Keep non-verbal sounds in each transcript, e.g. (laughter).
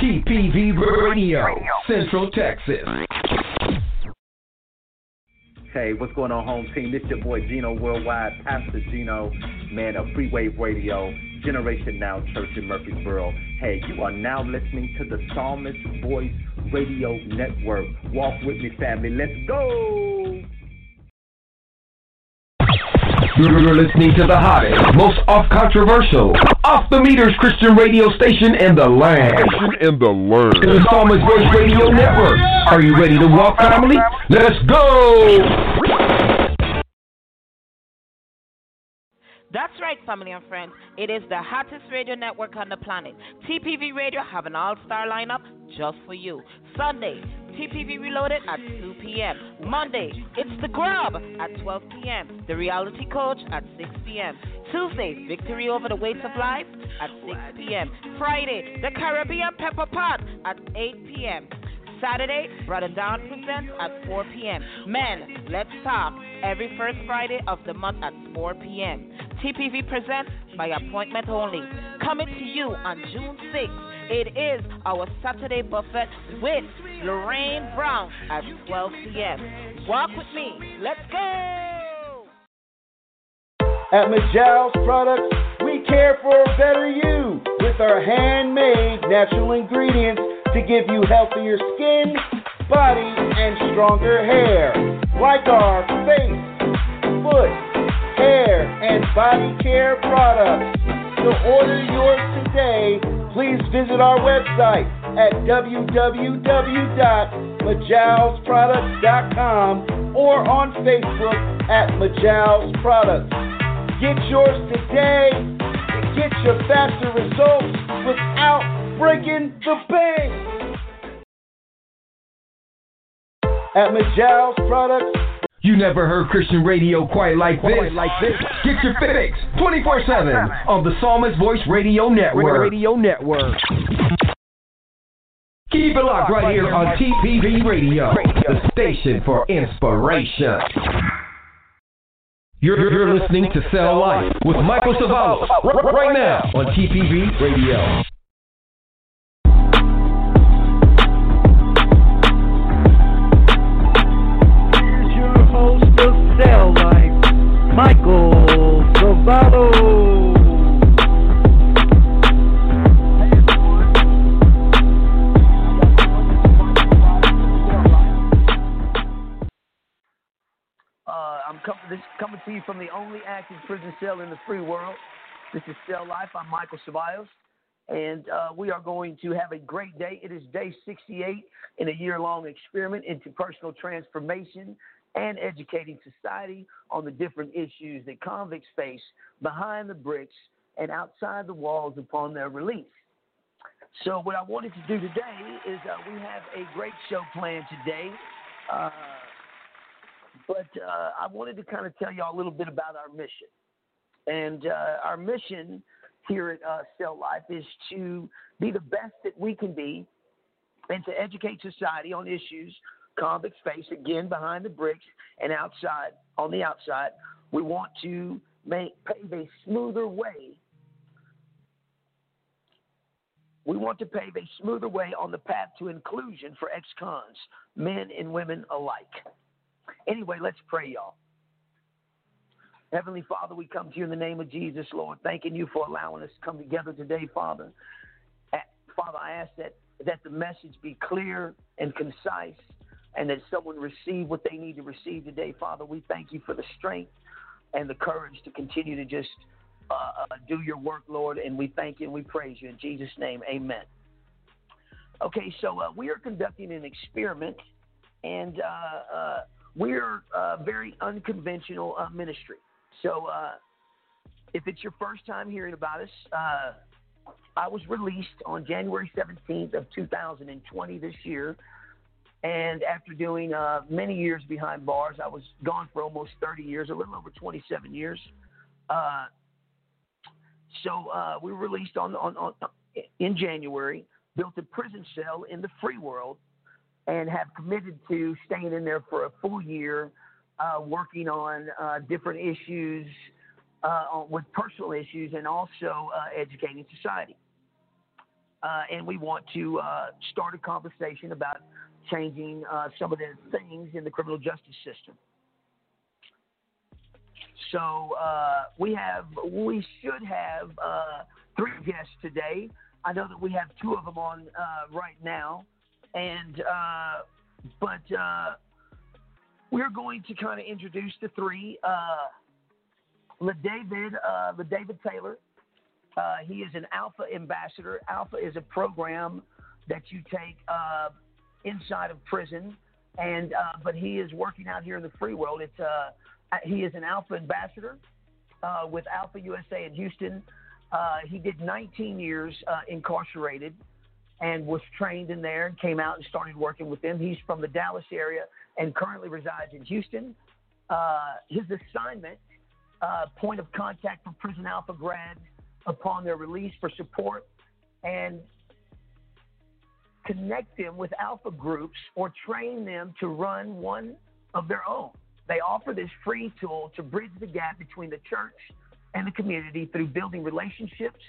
TPV Radio, Central Texas. Hey, what's going on, home team? This your boy Gino Worldwide, Pastor Gino, man of Free Wave Radio, Generation Now Church in Murfreesboro. Hey, you are now listening to the Psalmist Voice Radio Network. Walk with me, family. Let's go. You're listening to the hottest, most off controversial, off the meters Christian radio station in the land. In the land. In the Psalmist Voice Radio Network. Are you ready to walk, family? Let's go! That's right, family and friends. It is the hottest radio network on the planet. TPV Radio have an all-star lineup just for you. Sunday, TPV Reloaded at 2 p.m. Monday, it's The Grub at 12 p.m. The Reality Coach at 6 p.m. Tuesday, Victory Over the Weights of Life at 6 p.m. Friday, The Caribbean Pepper Pot at 8 p.m. Saturday, Brother Don presents at 4 p.m. Men, let's talk every first Friday of the month at 4 p.m. TPV presents by appointment only. Coming to you on June 6th. It is our Saturday buffet with Lorraine Brown at 12 p.m. Walk with me. Let's go. At Majal's Products, we care for a better you with our handmade natural ingredients to give you healthier skin, body, and stronger hair. Like our face, foot, hair, and body care products. To order yours today, please visit our website at www.majalsproducts.com or on Facebook at Majal's Products. Get yours today get your faster results without breaking the bank. At Majal's Products, You never heard Christian radio quite like this. Like this. Get your fix 24/7 on the Psalmist Voice Radio Network. Radio Network. Keep it locked right here on TPV Radio, the station for inspiration. You're, you're listening to Cell Life with Michael Cevallos right now on TPV Radio. Here's your host of Cell Life, Michael Salvado. I'm this coming to you from the only active prison cell in the free world. This is Cell Life. I'm Michael Cevallos, and uh, we are going to have a great day. It is day 68 in a year-long experiment into personal transformation and educating society on the different issues that convicts face behind the bricks and outside the walls upon their release. So, what I wanted to do today is uh, we have a great show planned today. Uh, but uh, I wanted to kind of tell y'all a little bit about our mission. And uh, our mission here at uh, Cell Life is to be the best that we can be and to educate society on issues convicts face, again, behind the bricks and outside, on the outside. We want to make, pave a smoother way. We want to pave a smoother way on the path to inclusion for ex cons, men and women alike. Anyway, let's pray, y'all. Heavenly Father, we come to you in the name of Jesus, Lord, thanking you for allowing us to come together today, Father. Father, I ask that, that the message be clear and concise and that someone receive what they need to receive today, Father. We thank you for the strength and the courage to continue to just uh, uh, do your work, Lord, and we thank you and we praise you. In Jesus' name, amen. Okay, so uh, we are conducting an experiment, and uh, uh, we're a very unconventional uh, ministry. So, uh, if it's your first time hearing about us, uh, I was released on January 17th of 2020 this year. And after doing uh, many years behind bars, I was gone for almost 30 years, a little over 27 years. Uh, so uh, we were released on, on, on in January, built a prison cell in the free world, and have committed to staying in there for a full year, uh, working on uh, different issues uh, with personal issues and also uh, educating society. Uh, and we want to uh, start a conversation about changing some of the things in the criminal justice system. So we have, we should have three guests today. I know that we have two of them on right now and uh, but uh, we're going to kind of introduce the three. Uh, LaDavid, uh, LaDavid Taylor. Uh, he is an Alpha ambassador. Alpha is a program that you take uh, inside of prison, and uh, but he is working out here in the free world. It's uh, he is an Alpha ambassador uh, with Alpha USA in Houston. Uh, he did 19 years uh, incarcerated and was trained in there and came out and started working with them. He's from the Dallas area and currently resides in Houston. Uh, his assignment, uh, point of contact for Prison Alpha grads upon their release for support and connect them with Alpha groups or train them to run one of their own. They offer this free tool to bridge the gap between the church and the community through building relationships.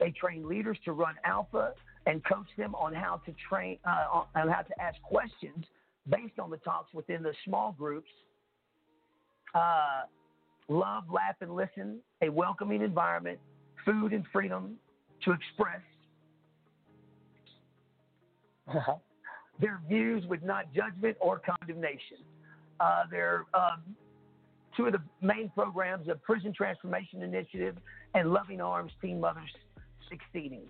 They train leaders to run Alpha and coach them on how to train, uh, on how to ask questions based on the talks within the small groups. Uh, love, laugh, and listen, a welcoming environment, food and freedom to express (laughs) their views with not judgment or condemnation. Uh, they're um, two of the main programs the Prison Transformation Initiative and Loving Arms Teen Mothers Succeeding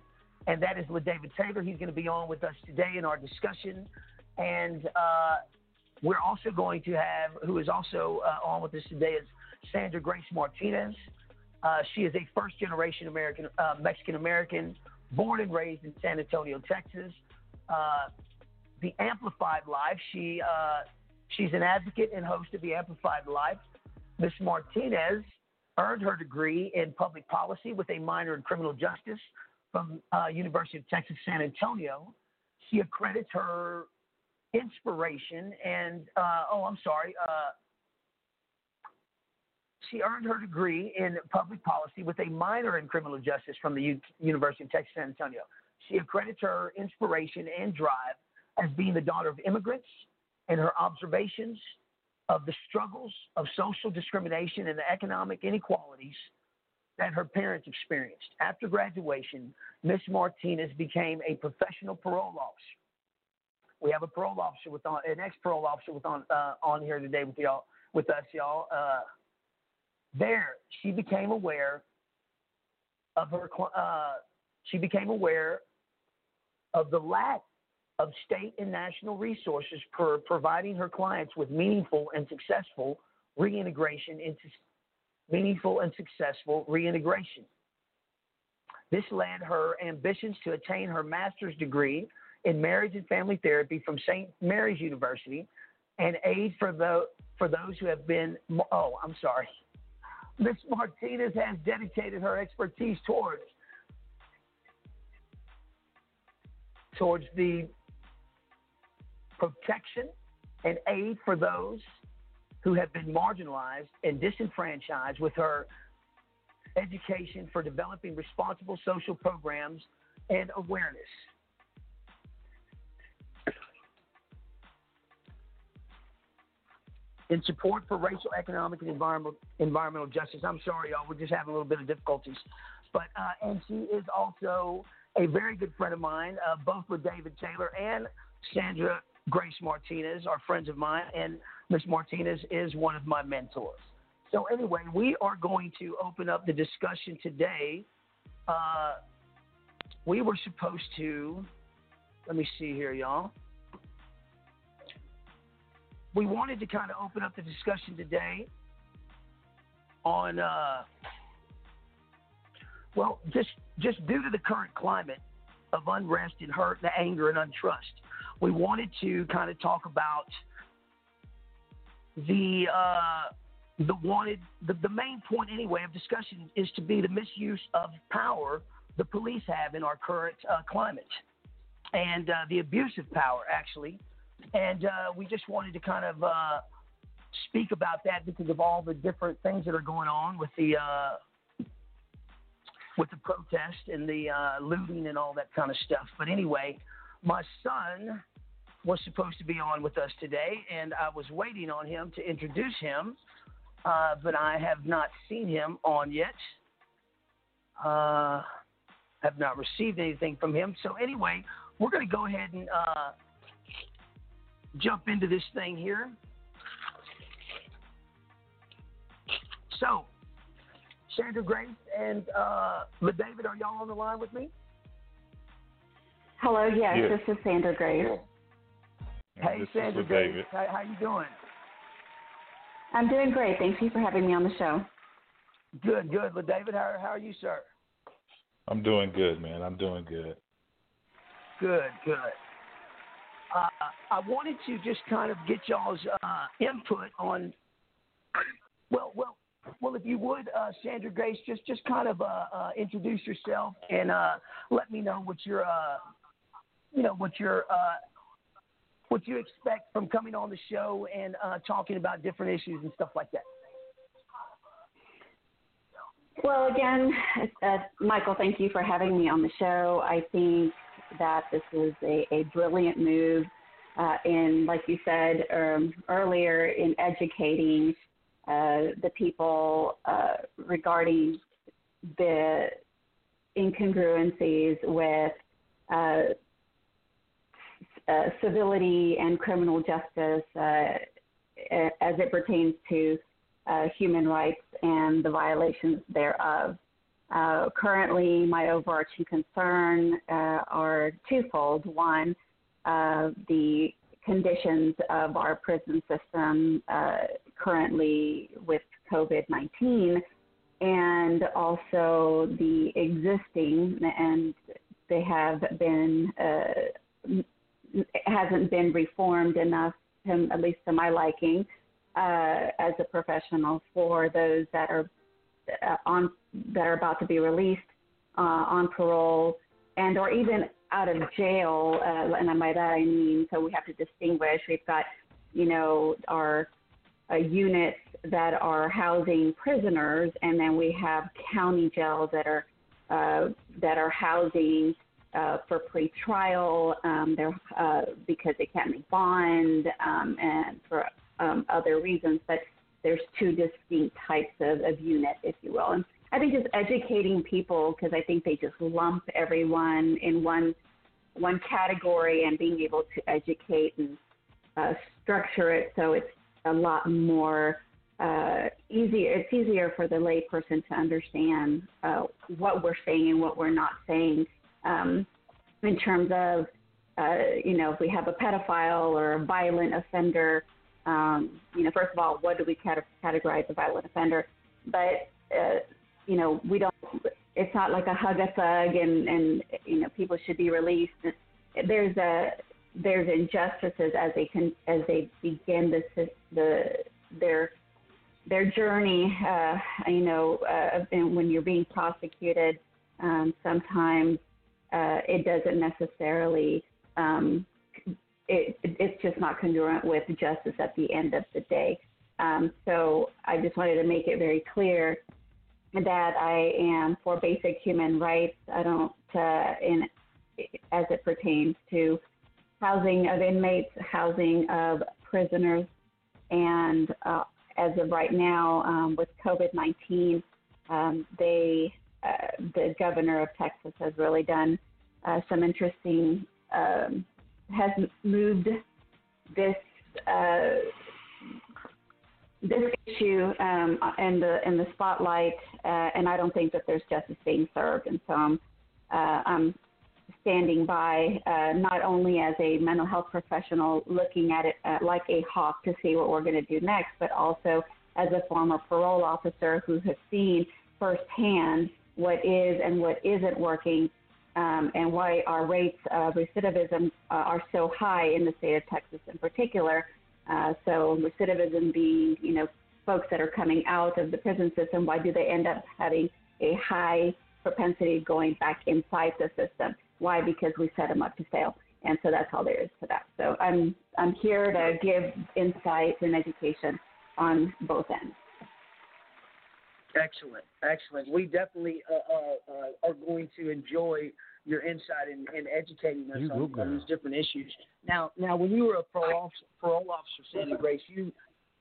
and that is with David Taylor. He's going to be on with us today in our discussion. And uh, we're also going to have, who is also uh, on with us today, is Sandra Grace Martinez. Uh, she is a first generation American, uh, Mexican American, born and raised in San Antonio, Texas. Uh, the Amplified Life, she, uh, she's an advocate and host of the Amplified Life. Miss Martinez earned her degree in public policy with a minor in criminal justice from uh, University of Texas San Antonio. She accredits her inspiration and uh, oh, I'm sorry. Uh, she earned her degree in public policy with a minor in criminal justice from the U- University of Texas San Antonio. She accredits her inspiration and drive as being the daughter of immigrants and her observations of the struggles of social discrimination and the economic inequalities that her parents experienced. After graduation, Miss Martinez became a professional parole officer. We have a parole officer with on, an ex-parole officer with on uh, on here today with y'all with us, y'all. Uh, there, she became aware of her. Uh, she became aware of the lack of state and national resources for providing her clients with meaningful and successful reintegration into meaningful and successful reintegration. This led her ambitions to attain her master's degree in marriage and family therapy from St. Mary's University and aid for, the, for those who have been, oh, I'm sorry. Ms. Martinez has dedicated her expertise towards towards the protection and aid for those who have been marginalized and disenfranchised with her education for developing responsible social programs and awareness. In support for racial, economic, and environmental, environmental justice. I'm sorry, y'all, we're just having a little bit of difficulties. But, uh, and she is also a very good friend of mine, uh, both with David Taylor and Sandra Grace Martinez are friends of mine. And Ms. Martinez is one of my mentors. So, anyway, we are going to open up the discussion today. Uh, we were supposed to, let me see here, y'all. We wanted to kind of open up the discussion today on uh, Well, just just due to the current climate of unrest and hurt, and anger and untrust, we wanted to kind of talk about the uh, the wanted the, the main point anyway of discussion is to be the misuse of power the police have in our current uh, climate and uh, the abuse of power actually and uh, we just wanted to kind of uh, speak about that because of all the different things that are going on with the uh, with the protest and the looting and all that kind of stuff. But anyway, my son was supposed to be on with us today, and I was waiting on him to introduce him, uh, but I have not seen him on yet. Uh, have not received anything from him. So anyway, we're going to go ahead and uh, jump into this thing here. So, Sandra Grace and uh, David, are y'all on the line with me? Hello, yes, Yes. this is Sandra Grace. Hey, this Sandra is Grace, David. how, how you doing? I'm doing great. Thank you for having me on the show. Good, good. But David, how, how are you, sir? I'm doing good, man. I'm doing good. Good, good. Uh, I wanted to just kind of get y'all's uh, input on. Well, well, well. If you would, uh, Sandra Grace, just just kind of uh, uh, introduce yourself and uh, let me know what your, uh, you know, what your, uh, what you expect from coming on the show and uh, talking about different issues and stuff like that. Well, again, uh, Michael, thank you for having me on the show. I think that this is a, a brilliant move uh, in, like you said um, earlier, in educating uh, the people uh, regarding the incongruencies with uh, civility and criminal justice uh, as it pertains to uh, human rights and the violations thereof. Currently, my overarching concern are twofold. One, the conditions of our prison system currently with COVID 19, and also the existing, and they have been, uh, hasn't been reformed enough, to, at least to my liking, uh, as a professional for those that are uh, on that are about to be released uh, on parole and or even out of jail. Uh, and by that I mean, so we have to distinguish. We've got, you know, our uh, units that are housing prisoners, and then we have county jails that are uh, that are housing uh, for pretrial. Um, they're uh, because they can't make bond um, and for um, other reasons, but there's two distinct types of, of unit, if you will. And I think just educating people because I think they just lump everyone in one one category and being able to educate and uh, structure it so it's a lot more uh, easy. It's easier for the layperson to understand uh, what we're saying and what we're not saying um, in terms of uh, you know if we have a pedophile or a violent offender um, you know, first of all, what do we cate- categorize a violent offender? But uh, you know, we don't. It's not like a hug a thug, and and you know, people should be released. There's a there's injustices as they can as they begin the the their their journey. Uh, you know, uh, when you're being prosecuted, um, sometimes uh, it doesn't necessarily um, it, it's just not congruent with justice at the end of the day. Um, so I just wanted to make it very clear that I am for basic human rights. I don't, uh, in as it pertains to housing of inmates, housing of prisoners, and uh, as of right now, um, with COVID 19, um, they, uh, the governor of Texas has really done uh, some interesting um, has moved this uh, this issue um, in the in the spotlight, uh, and I don't think that there's justice being served. And so I'm uh, I'm standing by, not only as a mental health professional looking at it like a hawk to see what we're going to do next, but also as a former parole officer who has seen firsthand what is and what isn't working, um, and why our rates of recidivism uh, are so high in the state of Texas in particular. Uh, so recidivism being, you know, folks that are coming out of the prison system, why do they end up having a high propensity going back inside the system? Why? Because we set them up to fail. And so that's all there is to that. So I'm I'm here to give insight and education on both ends. Excellent, excellent. We definitely uh, uh, uh, are going to enjoy your insight and, and educating us on, on, these different issues. Now, now, when you were a parole officer, parole officer Sandy Grace, you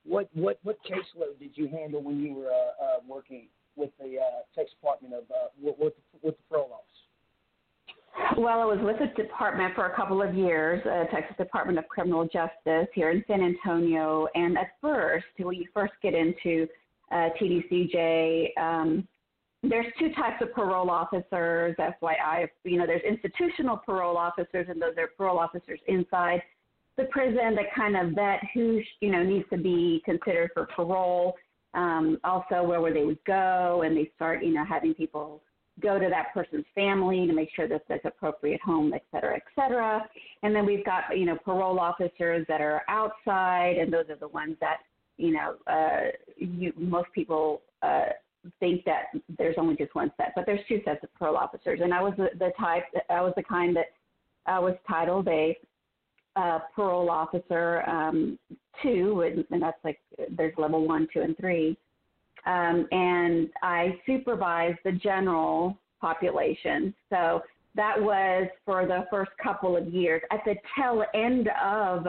what what what caseload did you handle when you were uh, uh, working with the uh, Texas Department of with, with, with the parole office? Well, I was with the department for a couple of years, uh, Texas Department of Criminal Justice here in San Antonio. And at first, when you first get into uh, TDCJ. Um, there's two types of parole officers, FYI. You know, there's institutional parole officers, and those are parole officers inside the prison that kind of vet who you know needs to be considered for parole. Um, also, where where they would go, and they start you know having people go to that person's family to make sure that there's appropriate home, et cetera, et cetera. And then we've got you know parole officers that are outside, and those are the ones that you know, uh, you, most people uh, think that there's only just one set, but there's two sets of parole officers. And I was the, the type, I was the kind that uh, was titled a uh, parole officer um, two, and, and that's like there's level one, two, and three. Um, and I supervised the general population. So that was for the first couple of years. At the tail end of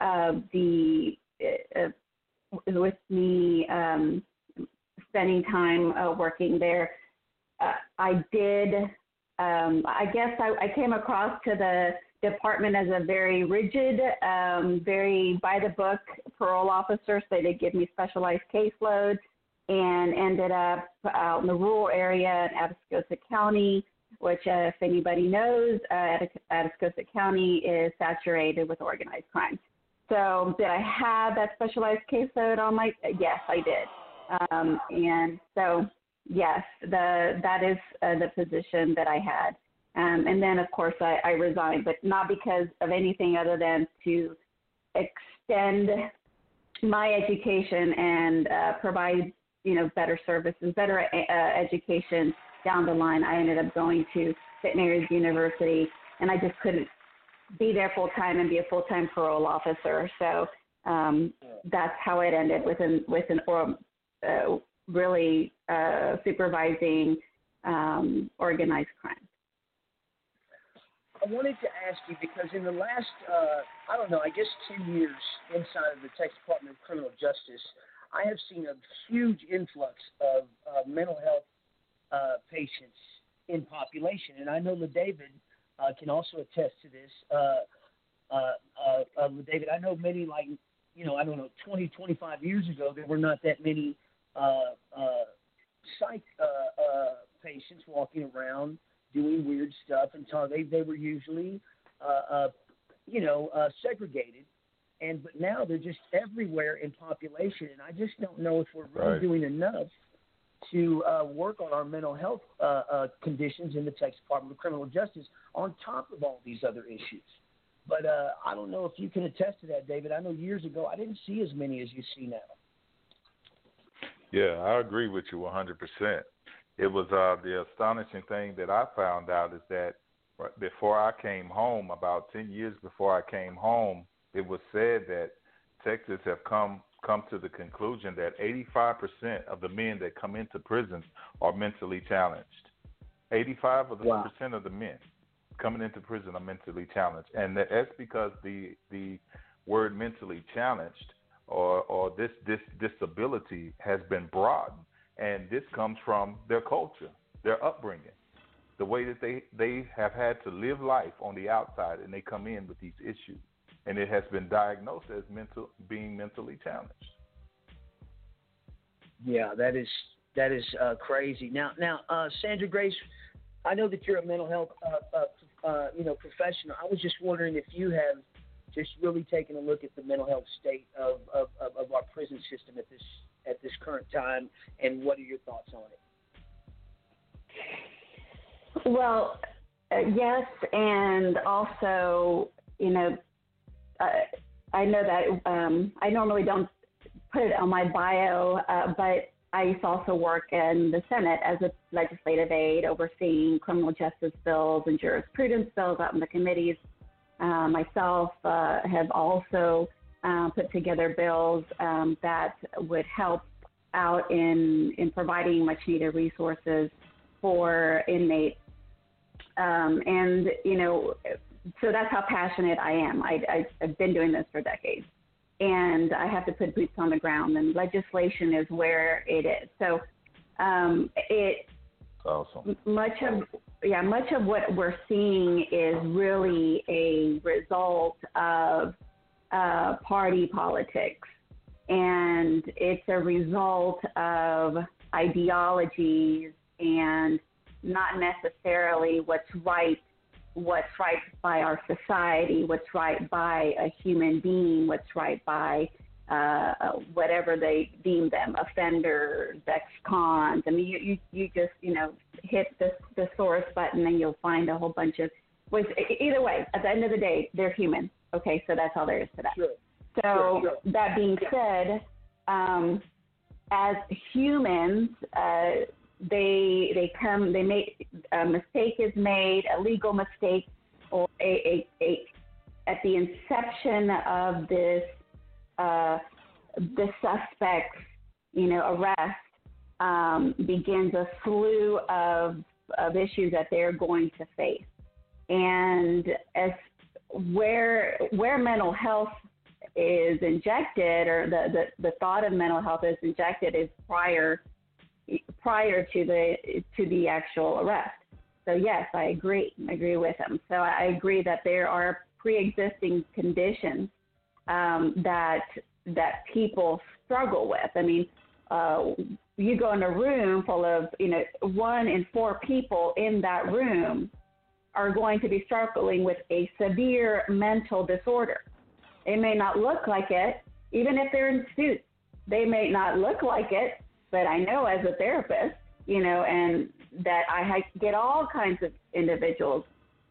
uh, the uh, with me um, spending time uh, working there, uh, I did. Um, I guess I, I came across to the department as a very rigid, um, very by the book parole officer. So they did give me specialized caseloads and ended up out in the rural area in Atascosa County, which, uh, if anybody knows, uh, Atascosa County is saturated with organized crime. So did I have that specialized caseload on my? Yes, I did. Um, and so yes, the that is uh, the position that I had. Um, and then of course I, I resigned, but not because of anything other than to extend my education and uh, provide you know better services, better uh, education down the line. I ended up going to St. Mary's University, and I just couldn't be there full time and be a full time parole officer. So um, that's how it ended with an with an or uh, really uh, supervising um, organized crime. I wanted to ask you because in the last, uh, I don't know, I guess two years inside of the Texas Department of Criminal Justice, I have seen a huge influx of uh, mental health uh, patients in population. And I know that David uh, can also attest to this. Uh, uh, uh, uh, David, I know many like you know I don't know 20, 25 years ago there were not that many uh, uh, psych uh, uh, patients walking around doing weird stuff until they they were usually uh, uh, you know uh, segregated. And but now they're just everywhere in population, and I just don't know if we're really right. doing enough to uh, work on our mental health uh, uh, conditions in the Texas Department of Criminal Justice on top of all these other issues. But uh, I don't know if you can attest to that, David. I know years ago I didn't see as many as you see now. Yeah, I agree with you 100%. It was uh, the astonishing thing that I found out is that before I came home, about 10 years before I came home, it was said that Texas have come come to the conclusion that 85% of the men that come into prisons are mentally challenged. 85 of the wow. percent of the men coming into prison are mentally challenged, and that's because the the word mentally challenged or or this this disability has been broadened, and this comes from their culture, their upbringing, the way that they they have had to live life on the outside, and they come in with these issues and it has been diagnosed as mental being mentally challenged. Yeah, that is that is uh, crazy. Now, now, uh, Sandra Grace, I know that you're a mental health, uh, uh, uh, you know, professional. I was just wondering if you have just really taken a look at the mental health state of, of, of, of our prison system at this at this current time, and what are your thoughts on it? Well, uh, yes, and also, you know, I know that um, I normally don't put it on my bio, uh, but I used to also work in the Senate as a legislative aide, overseeing criminal justice bills and jurisprudence bills out in the committees. Uh, myself uh, have also uh, put together bills um, that would help out in in providing much needed resources for inmates. Um, and you know, so that's how passionate I am. I, I, I've been doing this for decades and I have to put boots on the ground, and legislation is where it is. So um, it awesome. much of yeah much of what we're seeing is really a result of uh, party politics, and it's a result of ideologies and not necessarily what's right what's right by our society, what's right by a human being, what's right by uh, whatever they deem them, offenders, ex-cons. I mean, you, you, you just, you know, hit the, the source button and you'll find a whole bunch of, which, either way, at the end of the day, they're human. Okay, so that's all there is to that. Sure. So sure, sure. that being said, um, as humans, uh, they they come they make a mistake is made a legal mistake or a, a, a at the inception of this uh, the suspect's you know arrest um, begins a slew of of issues that they're going to face. And as where where mental health is injected or the, the, the thought of mental health is injected is prior prior to the to the actual arrest. So yes, I agree. I agree with him. So I agree that there are pre-existing conditions um, that that people struggle with. I mean, uh, you go in a room full of you know one in four people in that room are going to be struggling with a severe mental disorder. They may not look like it, even if they're in suits. They may not look like it, but I know as a therapist, you know, and that I get all kinds of individuals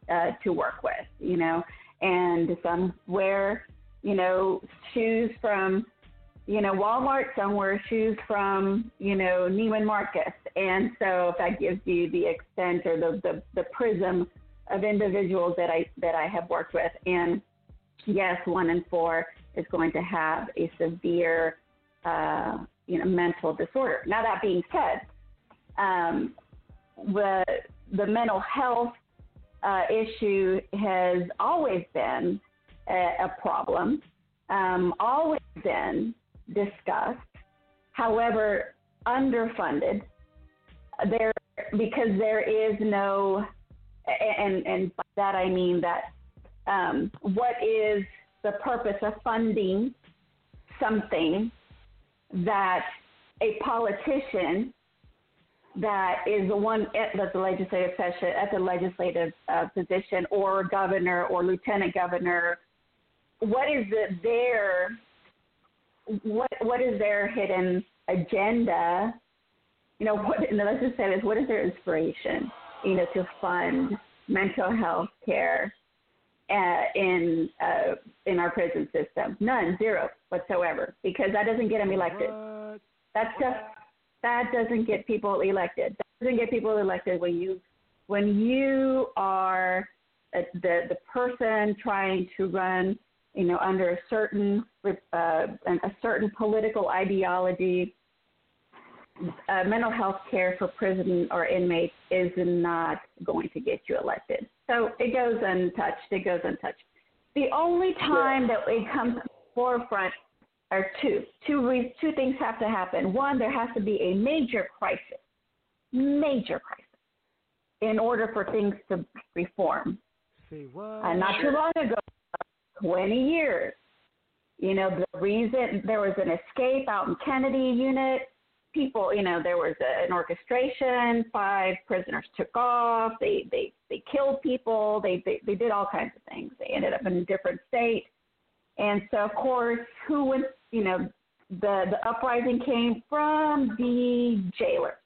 uh, to work with, you know, and some wear, you know, shoes from, you know, Walmart, some wear shoes from, you know, Neiman Marcus. And so if that gives you the extent or the, the, the prism of individuals that I, that I have worked with. And yes, one in four is going to have a severe, uh, you know, mental disorder. Now that being said, um, the the mental health uh, issue has always been a, a problem, um, always been discussed. However, underfunded. There because there is no, and and by that I mean that um, what is the purpose of funding something that a politician that is the one at the legislative session, at the legislative uh, position, or governor or lieutenant governor, what is the, their what what is their hidden agenda? You know, what and let's just say this: what is their inspiration? You know, to fund mental health care uh, in uh, in our prison system? None, zero whatsoever, because that doesn't get them elected. What? That's just that doesn't get people elected. That doesn't get people elected when you when you are a, the the person trying to run, you know, under a certain uh, a certain political ideology. Uh, mental health care for prison or inmates is not going to get you elected. So it goes untouched. It goes untouched. The only time that it comes to the forefront are two. Two, re- two things have to happen. One, there has to be a major crisis, major crisis, in order for things to reform. See what? Uh, not too long ago, 20 years. You know, the reason there was an escape out in Kennedy unit, people, you know, there was a, an orchestration, five prisoners took off, they, they, they killed people, they, they, they did all kinds of things. They ended up in a different state and so, of course, who would, you know, the, the uprising came from the jailer.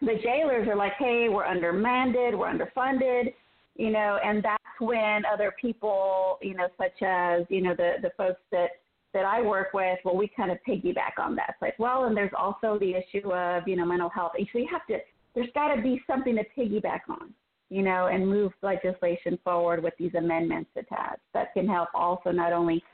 the jailers are like, hey, we're undermanned, we're underfunded, you know, and that's when other people, you know, such as, you know, the, the folks that, that I work with, well, we kind of piggyback on that. It's like, well, and there's also the issue of, you know, mental health. So you have to, there's got to be something to piggyback on, you know, and move legislation forward with these amendments attached that can help also not only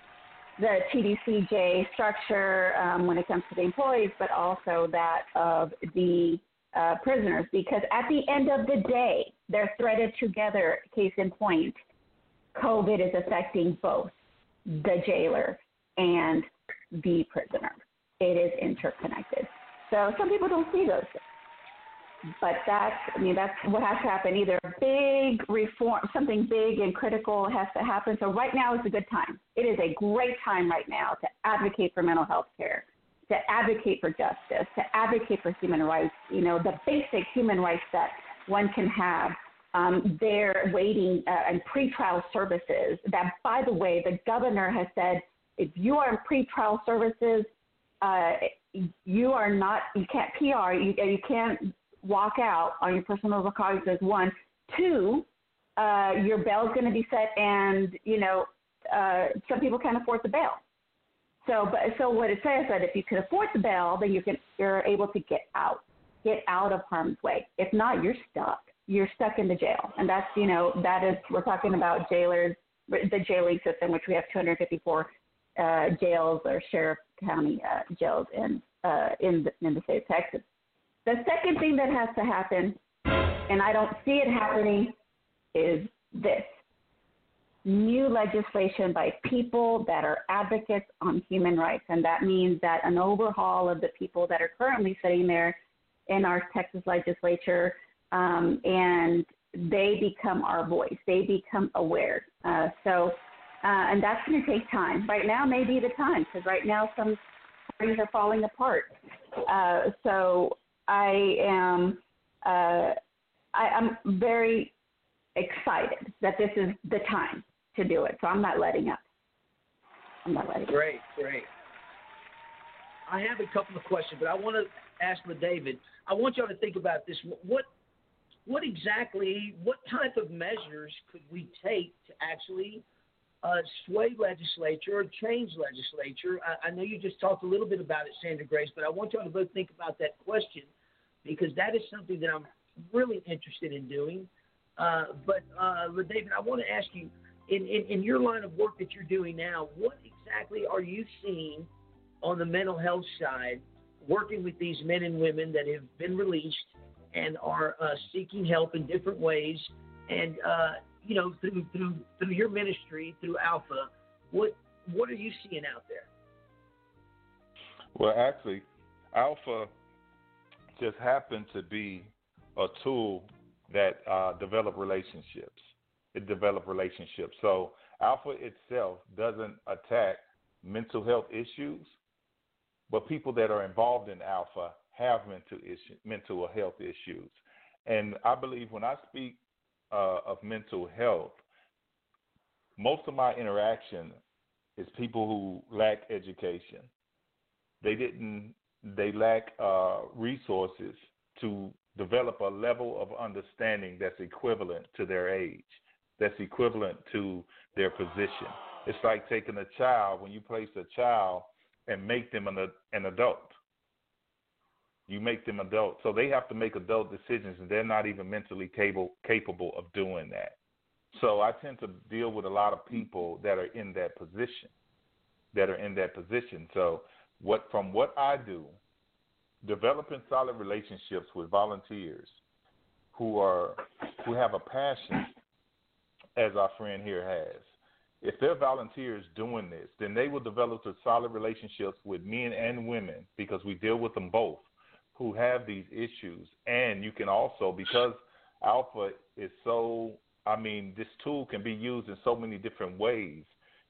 the TDCJ structure um, when it comes to the employees, but also that of the uh, prisoners because at the end of the day, they're threaded together. Case in point, COVID is affecting both the jailer and the prisoner. It is interconnected. So some people don't see those things. But that's, I mean, that's what has to happen. Either big reform, something big and critical has to happen. So right now is a good time. It is a great time right now to advocate for mental health care to advocate for justice, to advocate for human rights, you know, the basic human rights that one can have. Um, they're waiting uh, and pretrial services. That, by the way, the governor has said if you are in pretrial services, uh, you are not, you can't PR, you, you can't walk out on your personal recognizance. One, two, uh, your bail is going to be set, and you know, uh, some people can't afford the bail. So, but so what it says that if you can afford the bail, then you can you're able to get out, get out of harm's way. If not, you're stuck. You're stuck in the jail, and that's you know that is we're talking about jailers, the jailing system, which we have 254 uh, jails or sheriff county uh, jails in uh, in the, in the state of Texas. The second thing that has to happen, and I don't see it happening, is this new legislation by people that are advocates on human rights. And that means that an overhaul of the people that are currently sitting there in our Texas legislature um, and they become our voice, they become aware. Uh, so, uh, and that's going to take time. Right now may be the time because right now some parties are falling apart. Uh, so I am, uh, I, I'm very excited that this is the time to do it. So I'm not letting up. I'm not letting great, up. Great, great. I have a couple of questions, but I want to ask the David. I want y'all to think about this. What what exactly, what type of measures could we take to actually uh, sway legislature or change legislature? I, I, know you just talked a little bit about it, Sandra Grace, but I want y'all to both think about that question because that is something that I'm really interested in doing. Uh, but uh, David, I want to ask you in, in, in your line of work that you're doing now, what exactly are you seeing on the mental health side, working with these men and women that have been released and are uh, seeking help in different ways, and uh, you know through through through your ministry through Alpha, what what are you seeing out there? Well, actually, Alpha just happened to be a tool that uh, develop relationships it develop relationships. So alpha itself doesn't attack mental health issues, but people that are involved in alpha have mental issue, mental health issues. And I believe when I speak uh, of mental health, most of my interaction is people who lack education. They didn't. They lack uh, resources to develop a level of understanding that's equivalent to their age that's equivalent to their position. It's like taking a child when you place a child and make them an, an adult. You make them adult, so they have to make adult decisions, and they're not even mentally capable capable of doing that. So I tend to deal with a lot of people that are in that position, that are in that position. So what from what I do, developing solid relationships with volunteers who are who have a passion as our friend here has. If they're volunteers doing this, then they will develop a solid relationships with men and women because we deal with them both who have these issues. And you can also, because Alpha is so, I mean, this tool can be used in so many different ways.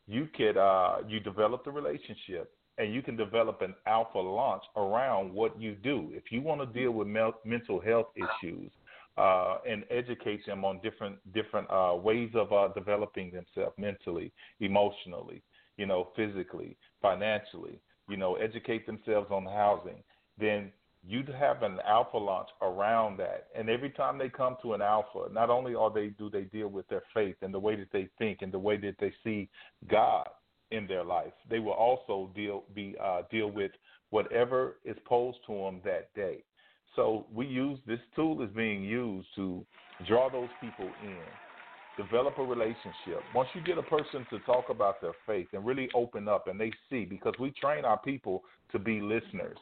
You could, uh, you develop the relationship and you can develop an alpha launch around what you do. If you want to deal with mental health issues, uh, and educate them on different different uh, ways of uh, developing themselves mentally, emotionally, you know, physically, financially. You know, educate themselves on housing. Then you'd have an alpha launch around that. And every time they come to an alpha, not only are they do they deal with their faith and the way that they think and the way that they see God in their life, they will also deal be uh, deal with whatever is posed to them that day. So we use this tool is being used to draw those people in, develop a relationship. Once you get a person to talk about their faith and really open up and they see, because we train our people to be listeners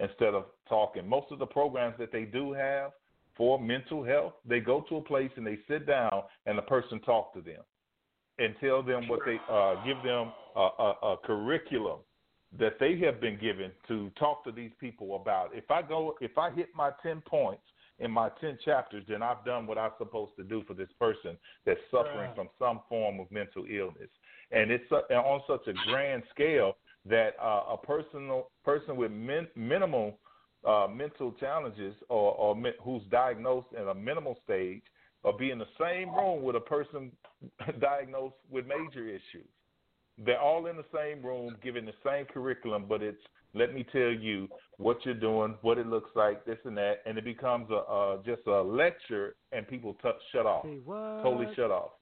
instead of talking. Most of the programs that they do have for mental health, they go to a place and they sit down and the person talk to them and tell them what they uh, give them a, a, a curriculum that they have been given to talk to these people about. If I go, if I hit my ten points in my ten chapters, then I've done what I'm supposed to do for this person that's suffering from some form of mental illness. And it's uh, on such a grand scale that uh, a personal person with min, minimal uh, mental challenges or, or mi- who's diagnosed in a minimal stage or be in the same room with a person (laughs) diagnosed with major issues. They're all in the same room, given the same curriculum, but it's let me tell you what you're doing, what it looks like, this and that, and it becomes a uh, just a lecture, and people t- shut off, totally shut off.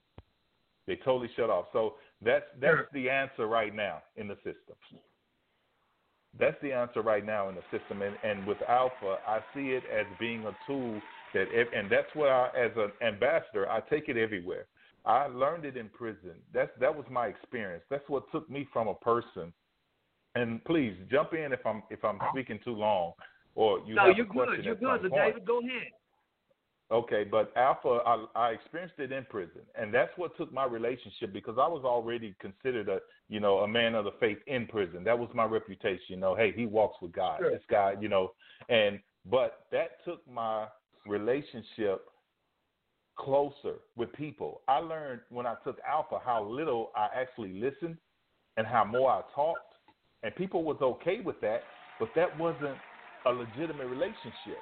They totally shut off. So that's that's sure. the answer right now in the system. That's the answer right now in the system, and, and with Alpha, I see it as being a tool that, and that's what I, as an ambassador, I take it everywhere. I learned it in prison. That's that was my experience. That's what took me from a person. And please jump in if I'm if I'm speaking too long, or you no, have you're a question good. You're good, David. Go ahead. Okay, but Alpha, I, I experienced it in prison, and that's what took my relationship because I was already considered a, you know, a man of the faith in prison. That was my reputation. You know, hey, he walks with God. Sure. This guy, you know, and but that took my relationship closer with people. I learned when I took Alpha how little I actually listened and how more I talked, and people was okay with that, but that wasn't a legitimate relationship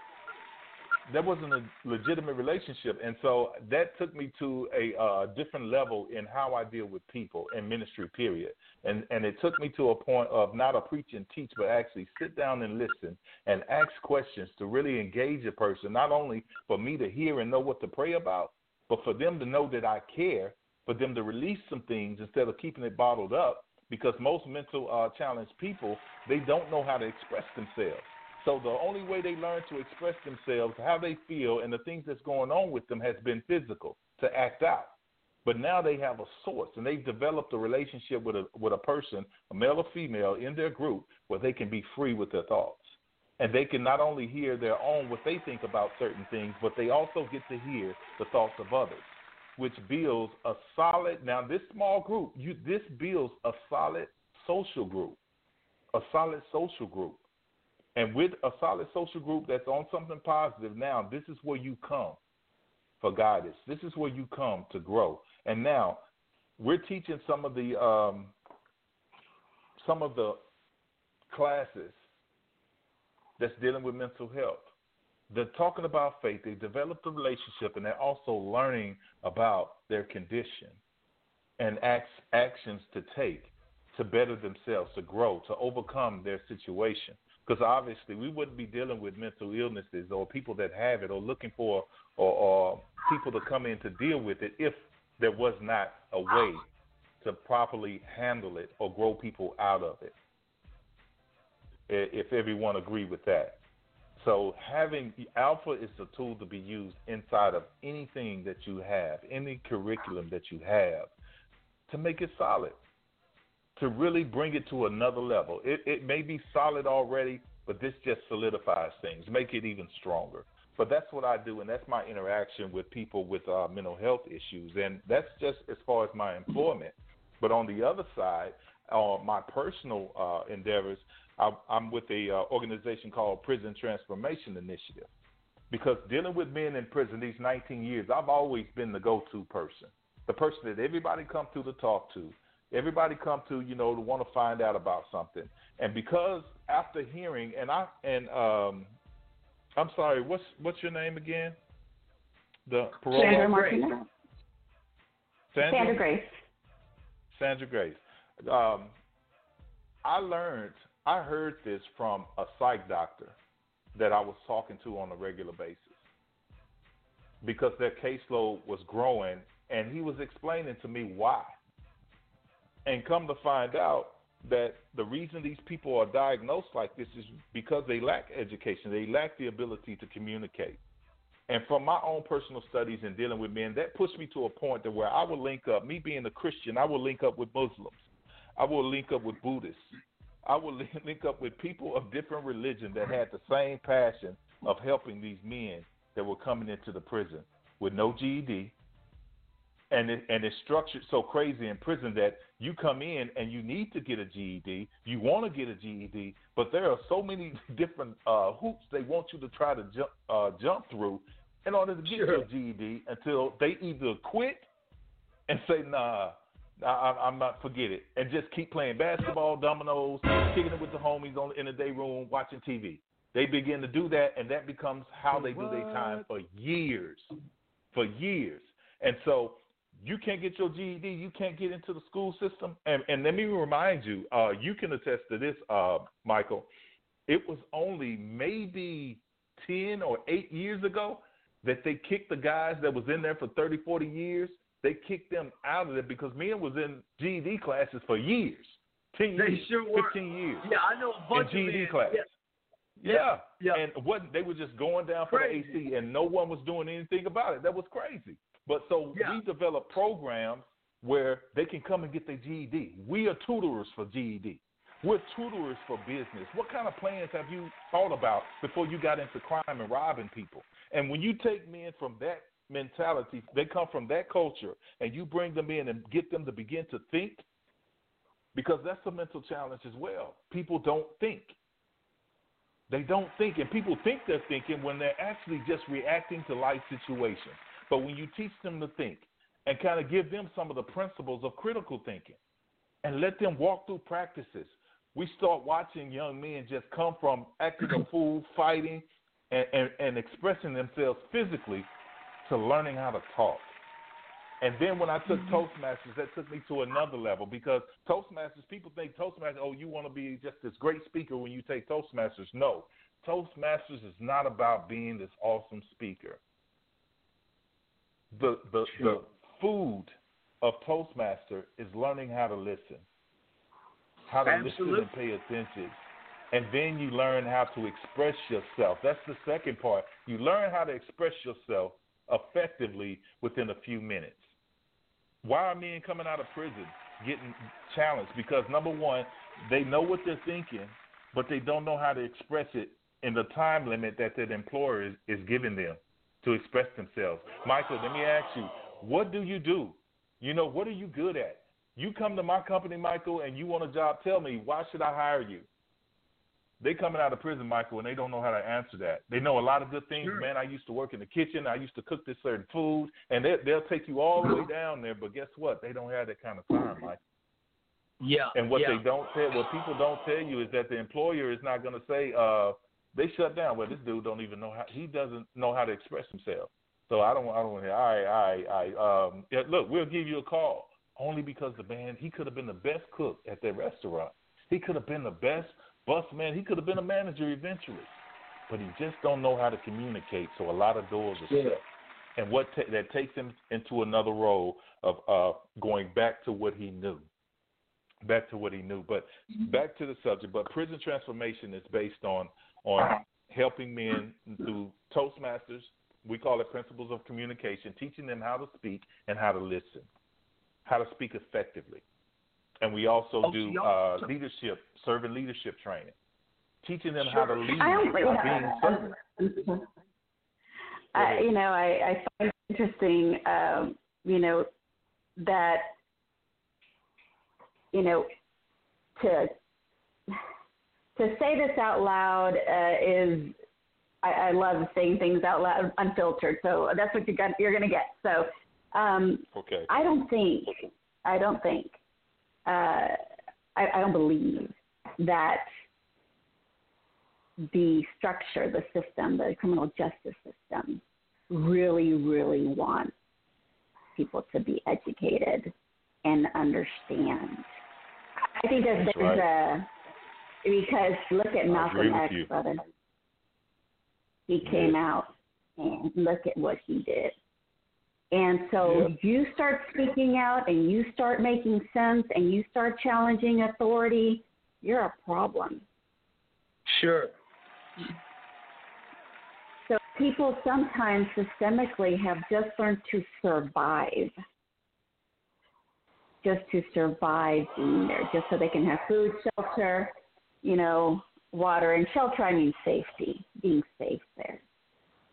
that wasn't a legitimate relationship, and so that took me to a uh, different level in how I deal with people in ministry. Period, and and it took me to a point of not a preach and teach, but actually sit down and listen and ask questions to really engage a person, not only for me to hear and know what to pray about, but for them to know that I care, for them to release some things instead of keeping it bottled up. Because most mental uh, challenged people, they don't know how to express themselves. So the only way they learn to express themselves, how they feel, and the things that's going on with them has been physical to act out. But now they have a source, and they've developed a relationship with a with a person, a male or female, in their group where they can be free with their thoughts, and they can not only hear their own what they think about certain things, but they also get to hear the thoughts of others, which builds a solid. Now this small group, you this builds a solid social group, a solid social group and with a solid social group that's on something positive now, this is where you come for guidance. This is where you come to grow. And now we're teaching some of the um, some of the classes that's dealing with mental health. They're talking about faith. They developed a relationship, and they're also learning about their condition and acts, actions to take to better themselves, to grow, to overcome their situation because obviously we wouldn't be dealing with mental illnesses or people that have it or looking for or, or people to come in to deal with it if there was not a way to properly handle it or grow people out of it. If everyone agree with that. So having alpha is a tool to be used inside of anything that you have, any curriculum that you have, to make it solid to really bring it to another level. It, it may be solid already, but this just solidifies things, make it even stronger. But that's what I do, and that's my interaction with people with uh, mental health issues, and that's just as far as my employment. But on the other side, uh, my personal uh, endeavors, I, I'm with a uh, organization called Prison Transformation Initiative. Because dealing with men in prison these 19 years, I've always been the go-to person, the person that everybody come to to talk to, Everybody come to you know to want to find out about something, and because after hearing and I and um, I'm sorry, what's what's your name again? The parole Sandra Martinez. Sandra? Sandra Grace. Sandra Grace. Um, I learned, I heard this from a psych doctor that I was talking to on a regular basis because their caseload was growing, and he was explaining to me why. And come to find out that the reason these people are diagnosed like this is because they lack education, they lack the ability to communicate. And from my own personal studies in dealing with men, that pushed me to a point that where I will link up, me being a Christian, I will link up with Muslims. I will link up with Buddhists. I will (laughs) link up with people of different religion that had the same passion of helping these men that were coming into the prison with no GED. And it, and it's structured so crazy in prison that you come in and you need to get a GED. You want to get a GED, but there are so many (laughs) different uh, hoops they want you to try to jump uh, jump through in order to get sure. your GED until they either quit and say, "Nah, I, I'm not forget it," and just keep playing basketball, dominoes, kicking it with the homies on in the day room, watching TV. They begin to do that, and that becomes how they do their time for years, for years. And so you can't get your GED, you can't get into the school system. And, and let me remind you, uh, you can attest to this, uh, Michael. It was only maybe 10 or 8 years ago that they kicked the guys that was in there for 30, 40 years. They kicked them out of there because men was in GED classes for years. 10 years, sure 15 were. years. Yeah, I know a bunch in GED of class. Yes. Yeah. yeah. And what they were just going down for crazy. the AC and no one was doing anything about it. That was crazy. But so yeah. we develop programs where they can come and get their GED. We are tutors for GED. We're tutors for business. What kind of plans have you thought about before you got into crime and robbing people? And when you take men from that mentality, they come from that culture, and you bring them in and get them to begin to think, because that's a mental challenge as well. People don't think. They don't think, and people think they're thinking when they're actually just reacting to life situations. But when you teach them to think and kind of give them some of the principles of critical thinking and let them walk through practices, we start watching young men just come from acting a fool, (clears throat) fighting, and, and, and expressing themselves physically to learning how to talk. And then when I took mm-hmm. Toastmasters, that took me to another level because Toastmasters, people think Toastmasters, oh, you want to be just this great speaker when you take Toastmasters. No, Toastmasters is not about being this awesome speaker. The the, the food of Toastmaster is learning how to listen, how to Absolutely. listen and pay attention. And then you learn how to express yourself. That's the second part. You learn how to express yourself effectively within a few minutes. Why are men coming out of prison getting challenged? Because number one, they know what they're thinking, but they don't know how to express it in the time limit that their employer is, is giving them to express themselves. Michael, let me ask you, what do you do? You know, what are you good at? You come to my company, Michael, and you want a job, tell me, why should I hire you? They coming out of prison, Michael, and they don't know how to answer that. They know a lot of good things. Sure. Man, I used to work in the kitchen. I used to cook this certain food, and they, they'll take you all the way (laughs) down there. But guess what? They don't have that kind of time, Mike. Yeah. And what yeah. they don't tell, what people don't tell you is that the employer is not going to say, uh, they shut down. Well, this dude don't even know how. He doesn't know how to express himself. So I don't. I don't want to. hear. All right, all right, all right. Um, yeah, look, we'll give you a call only because the man. He could have been the best cook at that restaurant. He could have been the best bus man. He could have been a manager eventually, but he just don't know how to communicate. So a lot of doors are yeah. shut. And what ta- that takes him into another role of uh, going back to what he knew back to what he knew. But back to the subject. But prison transformation is based on on helping men through Toastmasters. We call it principles of communication, teaching them how to speak and how to listen, how to speak effectively. And we also Oh, do uh, leadership, servant leadership training, teaching them Sure. how to lead by being servants. I, you know, I, I find it interesting, um, you know, that, you know, to to say this out loud uh, is, I, I love saying things out loud, unfiltered. So that's what you're gonna, you're going to get. So um, Okay. I don't think, I don't think, uh, I, I don't believe that the structure, the system, the criminal justice system, really, really wants people to be educated and understand. I think that there's right. a because look at Malcolm X, brother. he came out and look at what he did. And so Yeah. you start speaking out and you start making sense and you start challenging authority, you're a problem. Sure. So people sometimes systemically have just learned to survive. Just to survive being there, just so they can have food, shelter, you know, water and shelter. I mean safety, being safe there,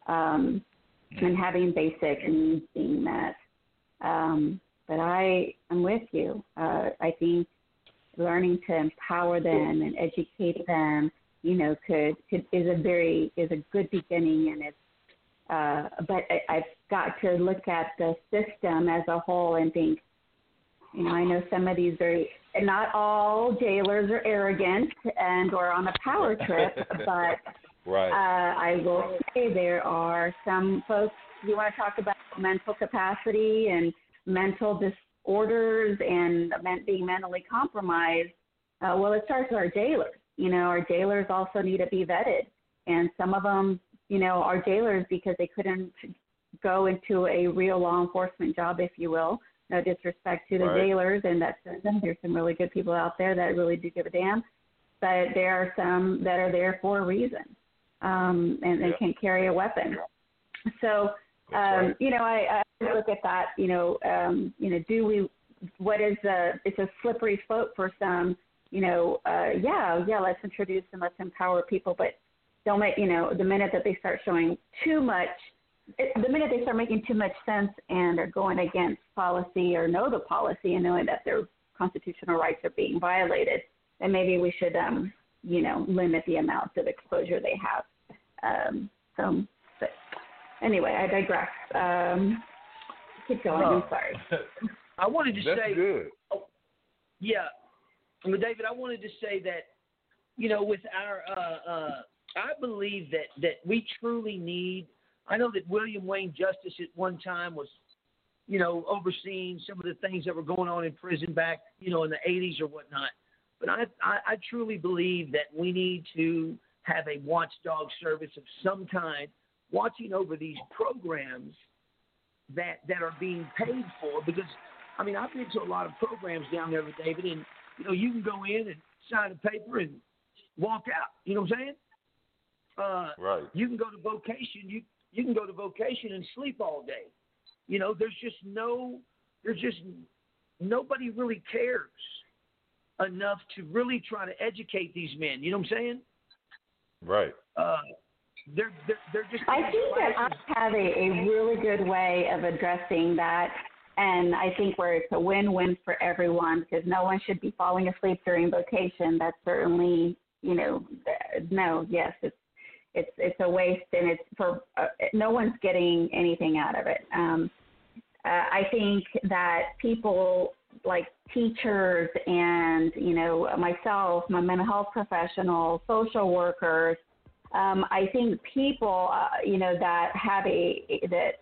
um, and having basic needs being met. Um, but I am with you. Uh, I think learning to empower them and educate them, you know, could, could is a very is a good beginning, and it's. Uh, but I, I've got to look at the system as a whole and think, you know, I know some of these very, not all jailers are arrogant and or on a power (laughs) trip, but Right. uh, I will say there are some folks. You want to talk about mental capacity and mental disorders and being mentally compromised. Uh, well, it starts with our jailers. You know, our jailers also need to be vetted, and some of them, you know, are jailers because they couldn't go into a real law enforcement job, if you will. No disrespect to the Right. jailers and that. There's some really good people out there that really do give a damn, but there are some that are there for a reason um, and they Yeah. can carry a weapon. So, um, right. you know, I, I look at that. You know, um, you know, do we? What is the? It's a slippery slope for some. You know, uh, yeah, yeah. Let's introduce and let's empower people, but don't make. You know, the minute that they start showing too much, it, the minute they start making too much sense and are going against policy or know the policy and knowing that their constitutional rights are being violated, then maybe we should, um, you know, limit the amount of exposure they have. Um, so, but anyway, I digress. Um, keep going. I'm sorry. (laughs) I wanted to That's say, good. yeah, but David, I wanted to say that, you know, with our, uh, uh, I believe that that we truly need. I know that William Wayne Justice at one time was, you know, overseeing some of the things that were going on in prison back, you know, in the 80s or whatnot. But I, I, I truly believe that we need to have a watchdog service of some kind watching over these programs that that are being paid for because I mean I've been to a lot of programs down there with David and you know you can go in and sign a paper and walk out. You know what I'm saying? Uh, Right. you can go to vocation. You you can go to vocation and sleep all day. You know, there's just no, there's just nobody really cares enough to really try to educate these men. You know what I'm saying? Right. Uh, they're, they're they're just. I think that I have a, a really good way of addressing that, and I think where it's a win-win for everyone because no one should be falling asleep during vacation. That's certainly, you know, no, yes, it's it's it's a waste, and it's for uh, no one's getting anything out of it. Um, uh, I think that people like teachers and you know myself, my mental health professionals, social workers. Um, I think people, uh, you know, that have a that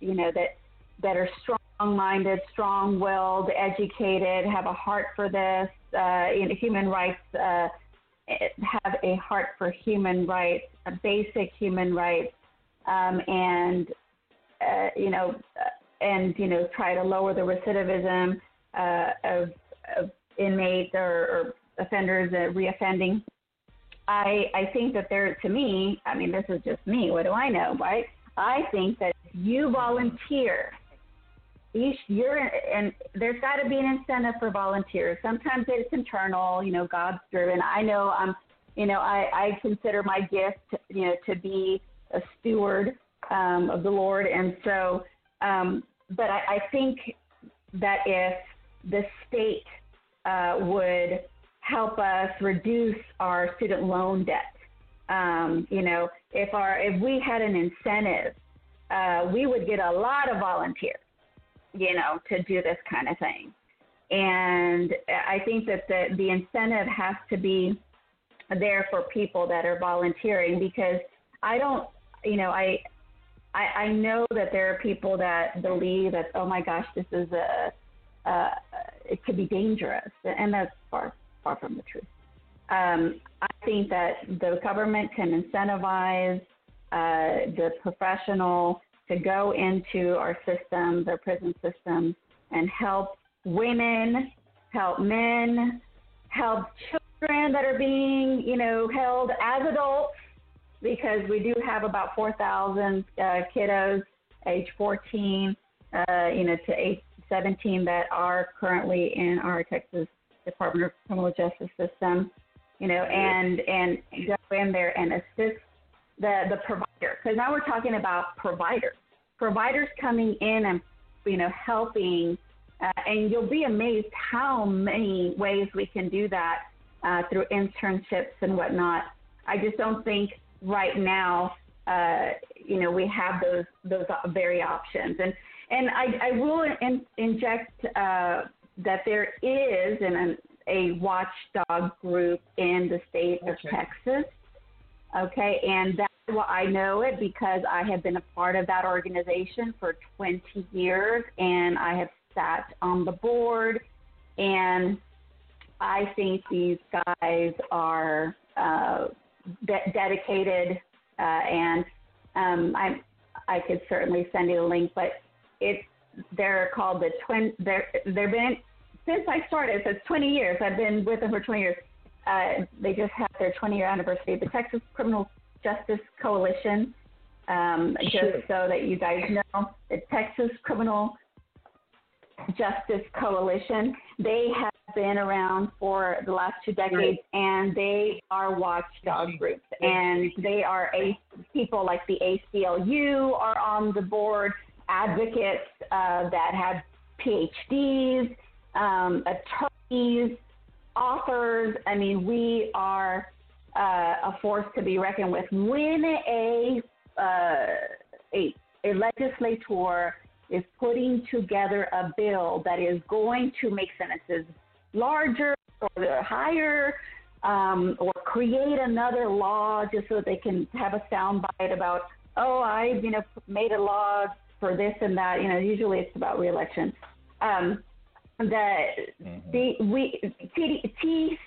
you know that that are strong-minded, strong-willed, educated, have a heart for this, uh, in human rights, uh, have a heart for human rights, basic human rights, um, and uh, you know, uh, and you know, try to lower the recidivism uh, of, of inmates or, or offenders reoffending. I I think that there, to me, I mean, this is just me. What do I know, right? I think that if you volunteer, each you're and there's got to be an incentive for volunteers. Sometimes it's internal, you know, God's driven. I know I'm, you know, I I consider my gift, you know, to be a steward um, of the Lord, and so, um, but I, I think that if the state uh, would help us reduce our student loan debt. Um, you know, if our if we had an incentive, uh, we would get a lot of volunteers. You know, to do this kind of thing, and I think that the the incentive has to be there for people that are volunteering because I don't, you know, I. I, I know that there are people that believe that oh my gosh this is a uh, it could be dangerous, and that's far far from the truth. Um, I think that the government can incentivize uh, the professional to go into our system, our prison system, and help women, help men, help children that are being, you know, held as adults, because we do have about 4,000 uh, kiddos age 14, uh, you know, to age 17 that are currently in our Texas Department of Criminal Justice system, you know, and and go in there and assist the the provider because now we're talking about providers, providers coming in and you know helping, uh, and you'll be amazed how many ways we can do that uh, through internships and whatnot. I just don't think right now, uh, you know, we have those those very options. And and I, I will in, inject uh, that there is an, a watchdog group in the state okay. of Texas. Okay, and that's why I know it because I have been a part of that organization for 20 years and I have sat on the board. And I think these guys are uh, de- dedicated, uh, and um, I I could certainly send you the link, but it's they're called the twin. They're they've been since I started. So it's 20 years. I've been with them for 20 years. Uh, they just had their 20 year anniversary. The Texas Criminal Justice Coalition. Um, sure. Just so that you guys know, the Texas Criminal Justice Coalition. They have been around for the last two decades, and they are watchdog groups, and they are a people like the ACLU are on the board, advocates uh, that have PhDs, um, attorneys, authors. I mean, we are uh, a force to be reckoned with. When a uh, a, a legislator is putting together a bill that is going to make sentences larger or higher, um, or create another law just so they can have a soundbite about, oh, I you know made a law for this and that. You know, usually it's about reelection. Um, that mm-hmm. the we T,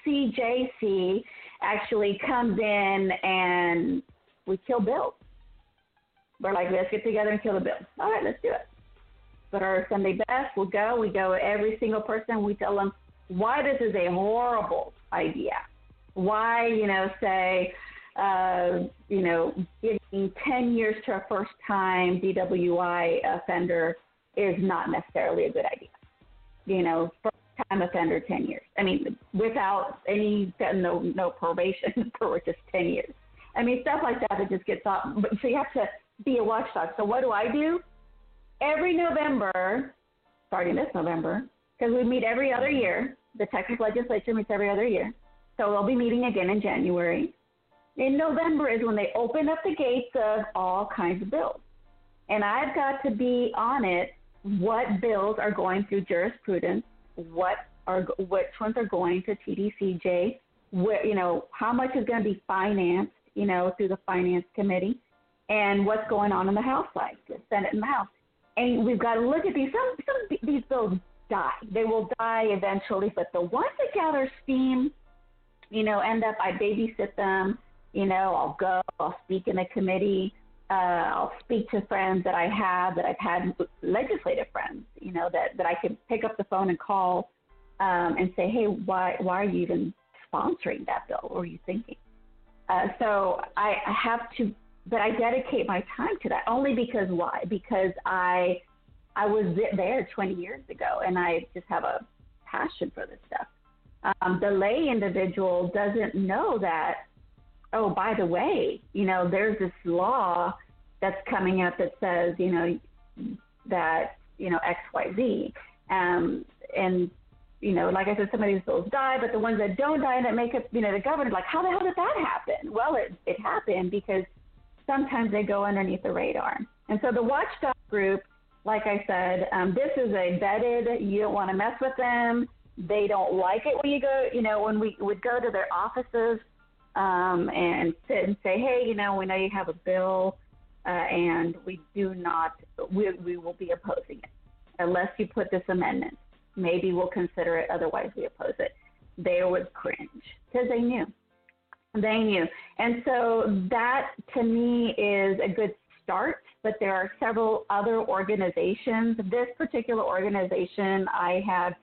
TCJC actually comes in and we kill bills. We're like, let's get together and kill the bill. All right, let's do it. But our Sunday best, we'll go. We go every single person. We tell them why this is a horrible idea. Why, you know, say, uh, you know, giving 10 years to a first time DWI offender is not necessarily a good idea. You know, first time offender, 10 years. I mean, without any, no, no probation (laughs) for just 10 years. I mean, stuff like that that just gets off. But so you have to be a watchdog. So what do I do? Every November, starting this November, because we meet every other year. The Texas legislature meets every other year. So we'll be meeting again in January. In November is when they open up the gates of all kinds of bills. And I've got to be on it what bills are going through jurisprudence, what are which ones are going to TDCJ, where you know how much is going to be financed, you know, through the finance committee, and what's going on in the House side, the Senate and the House. And we've got to look at these. Some some these bills die. They will die eventually, but the ones that gather steam, you know, end up, I babysit them, you know, I'll go, I'll speak in a committee, uh, I'll speak to friends that I have, that I've had legislative friends, you know, that, that I can pick up the phone and call um, and say, hey, why, why are you even sponsoring that bill? What were you thinking? Uh, so I, I have to, but I dedicate my time to that only because why? Because I I was there 20 years ago, and I just have a passion for this stuff. Um, the lay individual doesn't know that. Oh, by the way, you know, there's this law that's coming up that says, you know, that you know X, Y, Z, um, and you know, like I said, some of these bills die, but the ones that don't die and that make it, you know, the governor, like, how the hell did that happen? Well, it, it happened because sometimes they go underneath the radar. And so the watchdog group like I said, um, this is a vetted. You don't want to mess with them. They don't like it when you go. You know, when we would go to their offices um, and sit and say, "Hey, you know, we know you have a bill, uh, and we do not. We we will be opposing it unless you put this amendment. Maybe we'll consider it. Otherwise, we oppose it." They would cringe because they knew. They knew. And so that to me is a good start, but there are several other organizations. This particular organization I have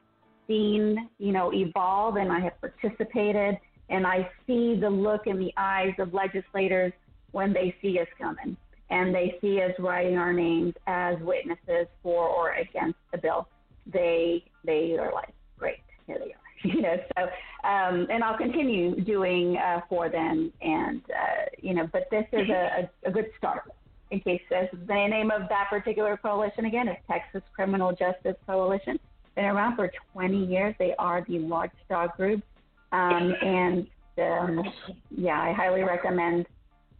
seen, you know, evolve and I have participated and I see the look in the eyes of legislators when they see us coming and they see us writing our names as witnesses for or against the bill. They they are like, great, here they are. (laughs) You know, so um, and I'll continue doing uh, for them, and uh, you know, but this is a, a, good start. In case uh, the name of that particular coalition again is Texas Criminal Justice Coalition. Been around for 20 years. They are the large watchdog group, um, and um, yeah, I highly recommend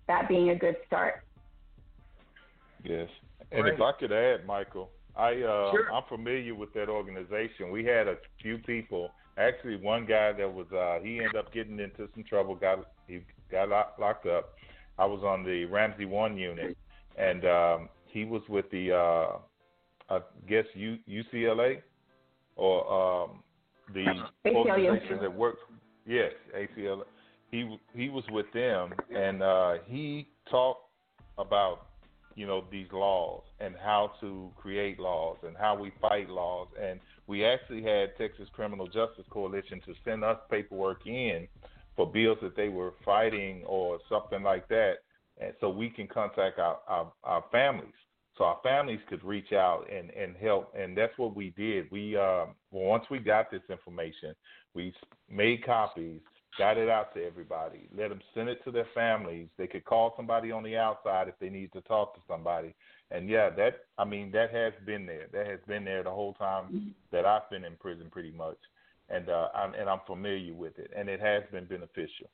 that being a good start. Yes, and if I could add, Michael, I uh, Sure. I'm familiar with that organization. We had a few people. Actually, one guy that was uh, he ended up getting into some trouble. Got he got lock- locked up. I was on the Ramsey One unit, and um, he was with the uh, I guess U, UCLA or um, the ACLU. organization that works. Yes, ACL. He he was with them, and uh, he talked about you know these laws and how to create laws and how we fight laws. And we actually had Texas Criminal Justice Coalition to send us paperwork in for bills that they were fighting or something like that. And so we can contact our our, our families so our families could reach out and and help and that's what we did we well, once we got this information we made copies got it out to everybody, let them send it to their families. They could call somebody on the outside if they need to talk to somebody. And yeah, that I mean that has been there. That has been there the whole time that I've been in prison, pretty much. And uh, I'm, and I'm familiar with it, and it has been beneficial.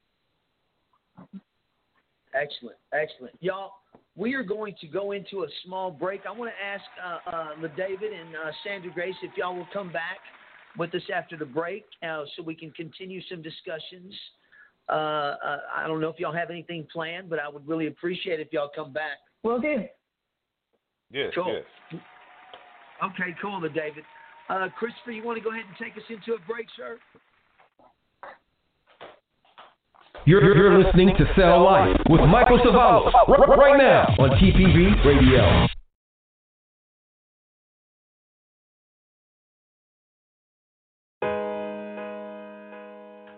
Excellent, excellent, y'all. We are going to go into a small break. I want to ask uh, uh, David and uh, Sandra Grace if y'all will come back with us after the break, uh, so we can continue some discussions. Uh, uh, I don't know if y'all have anything planned, but I would really appreciate if y'all come back. Will do. Yes, Cool. yes. Okay, cool, David. Uh, Christopher, you want to go ahead and take us into a break, sir? You're, you're listening to Cell Life with Michael Cevallos r- right now on TPV Radio.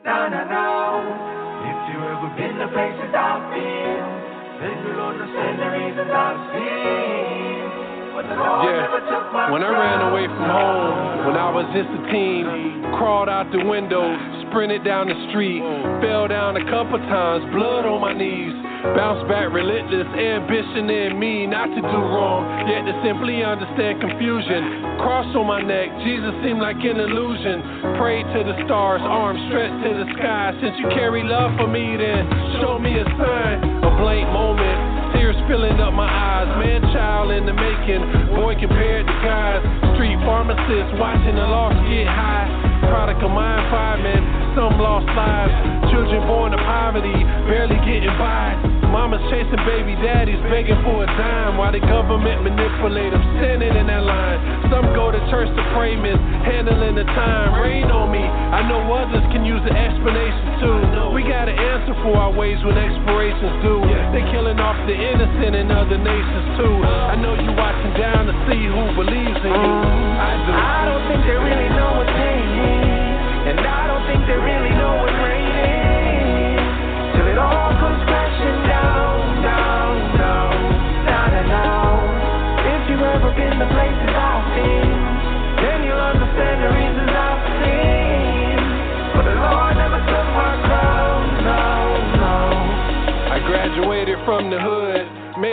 Now, now, now, if you ever been the places I've been, then you'll understand the reasons I've seen. The Lord never took my Yeah. When I ran away from home, when I was just a teen, crawled out the window, sprinted down the street, fell down a couple times, blood on my knees. Bounced back relentless, ambition in me not to do wrong, yet to simply understand confusion. Cross on my neck, Jesus seemed like an illusion. Prayed to the stars, arms stretched to the sky. Since you carry love for me, then show me a sign. A blank moment, tears filling up my eyes. Man, child in the making, boy compared to guys. Street pharmacist watching the lost get high. Product of mind firemen, some lost lives. Children born to poverty, barely getting by. Mamas chasing baby daddies, begging for a dime. While the government manipulate them, standing in that line. Some go to church to pray, miss, handling the time. Rain on me, I know others can use an explanation too. We gotta answer for our ways when expirations do. They killing off the innocent in other nations too. I know you watching down to see who believes in you. Mm. I do. I don't think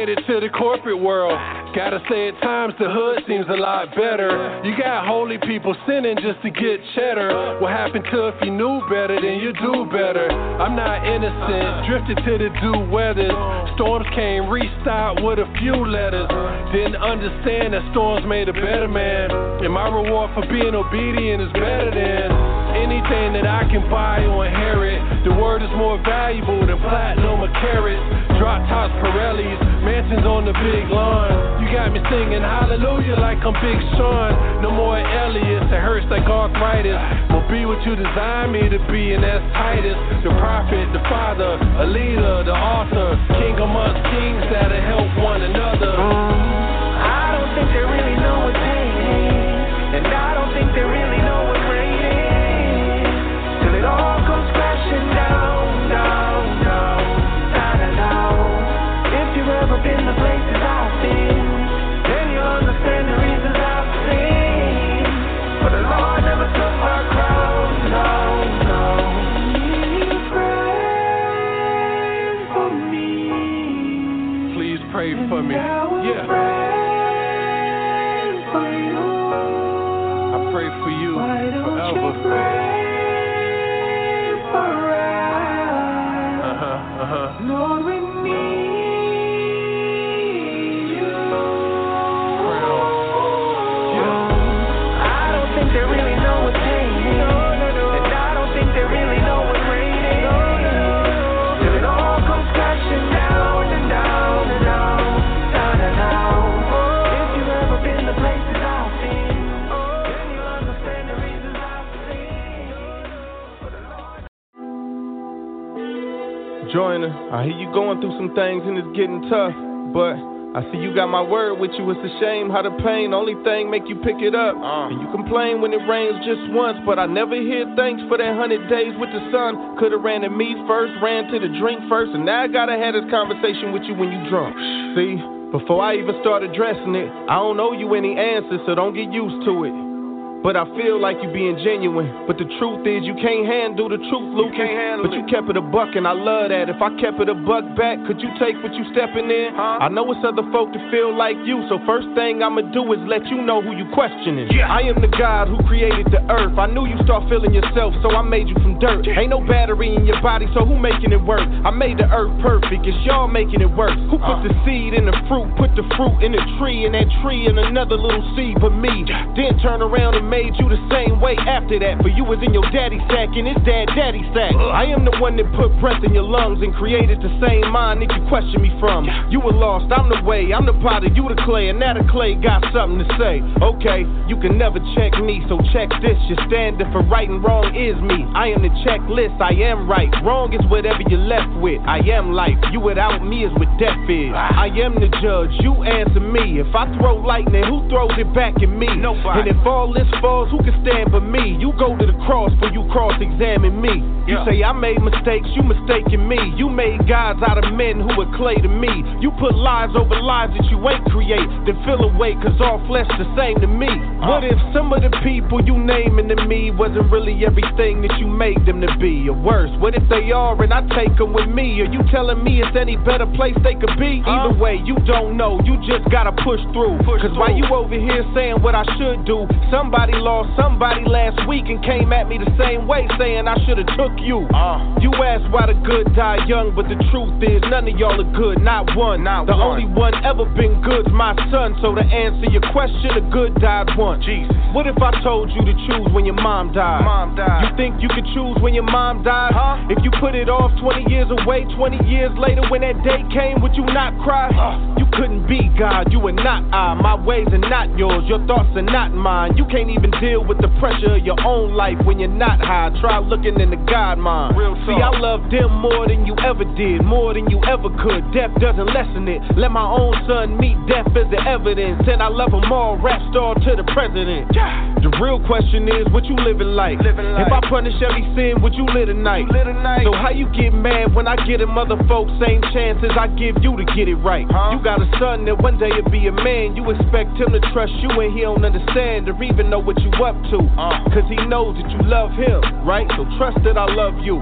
it to the corporate world. Gotta say, at times the hood seems a lot better. You got holy people sinning just to get cheddar. What happened to if you knew better, then you do better? I'm not innocent, drifted to the due weather. Storms came, restocked with a few letters. Didn't understand that storms made a better man. And my reward for being obedient is better than Anything that I can buy or inherit, the word is more valuable than platinum or carrots. Drop tops, Pirellis, mansions on the big lawn. You got me singing hallelujah like I'm Big Sean. No more Elias, it hurts like arthritis. Will be what you designed me to be, and that's Titus. The prophet, the father, a leader, the author, king amongst kings that'll help one another. I don't think they really know what's pain, pray for me. Yeah. I pray for you forever. Uh huh. Uh huh. I hear you going through some things and it's getting tough, but I see you got my word with you. It's a shame how the pain only thing make you pick it up. Uh. And you complain when it rains just once, but I never hear thanks for that hundred days with the sun. Coulda ran to me first, ran to the drink first, and now I gotta have this conversation with you when you drunk. See, before I even start addressing it, I don't owe you any answers, so don't get used to it. But I feel like you being genuine. But the truth is, you can't handle the truth, Lucas. but you kept it a buck, and I love that. If I kept it a buck back, could you take what you stepping in? I know it's other folk that feel like you, so first thing I'ma do is let you know who you questioning. Yeah. I am the God who created the earth. I knew you start feeling yourself, so I made you from dirt. Ain't no battery in your body, so who making it work? I made the earth perfect, it's y'all making it work. Who put the seed in the fruit, put the fruit in the tree, and that tree in another little seed but me? Then turn around and made you the same way after that. For you was in your daddy sack and his dad daddy sack. I am the one that put breath in your lungs and created the same mind that you question me from. You were lost, I'm the way, I'm the potter, you the clay, and now the clay got something to say. Okay, you can never check me, so check this. Your standard for right and wrong is me. I am the checklist, I am right. Wrong is whatever you're left with. I am life, you without me is what death is. I am the judge, you answer me. If I throw lightning, who throws it back at me? Nobody. And if all this who can stand but me? You go to the cross for you cross examine me. You say I made mistakes, you mistaken me. You made gods out of men who were clay to me. You put lies over lies that you ain't create. Then feel away, cause all flesh the same to me. Uh. What if some of the people you naming to me wasn't really everything that you made them to be? Or worse, what if they are and I take them with me? Are you telling me it's any better place they could be? Uh. Either way, you don't know, you just gotta push through. Cause while you over here saying what I should do, somebody lost somebody last week and came at me the same way, saying I should've took you. Uh. You asked why the good die young, but the truth is none of y'all are good, not one. the only one ever been good's my son. So to answer your question, the good died once. Jesus. What if I told you to choose when your mom died? Mom died. You think you could choose when your mom died? Huh? If you put it off 20 years away, 20 years later when that day came, would you not cry? You couldn't be God, you are not I. My ways are not yours, your thoughts are not mine. You can't even deal with the pressure of your own life when you're not high. Try looking in the God mind. Real See, I love them more than you ever did, more than you ever could. Death doesn't lessen it. Let my own son meet death as the evidence. And I love them all, rap star to the president. The real question is, what you living like? If I punish every sin, would you live tonight? So how you get mad when I get them other folks same chances I give you to get it right? You got a son that one day will be a man. You expect him to trust you and he don't understand or even know what you up to. Uh. Cause he knows that you love him, right? So trust that I love you.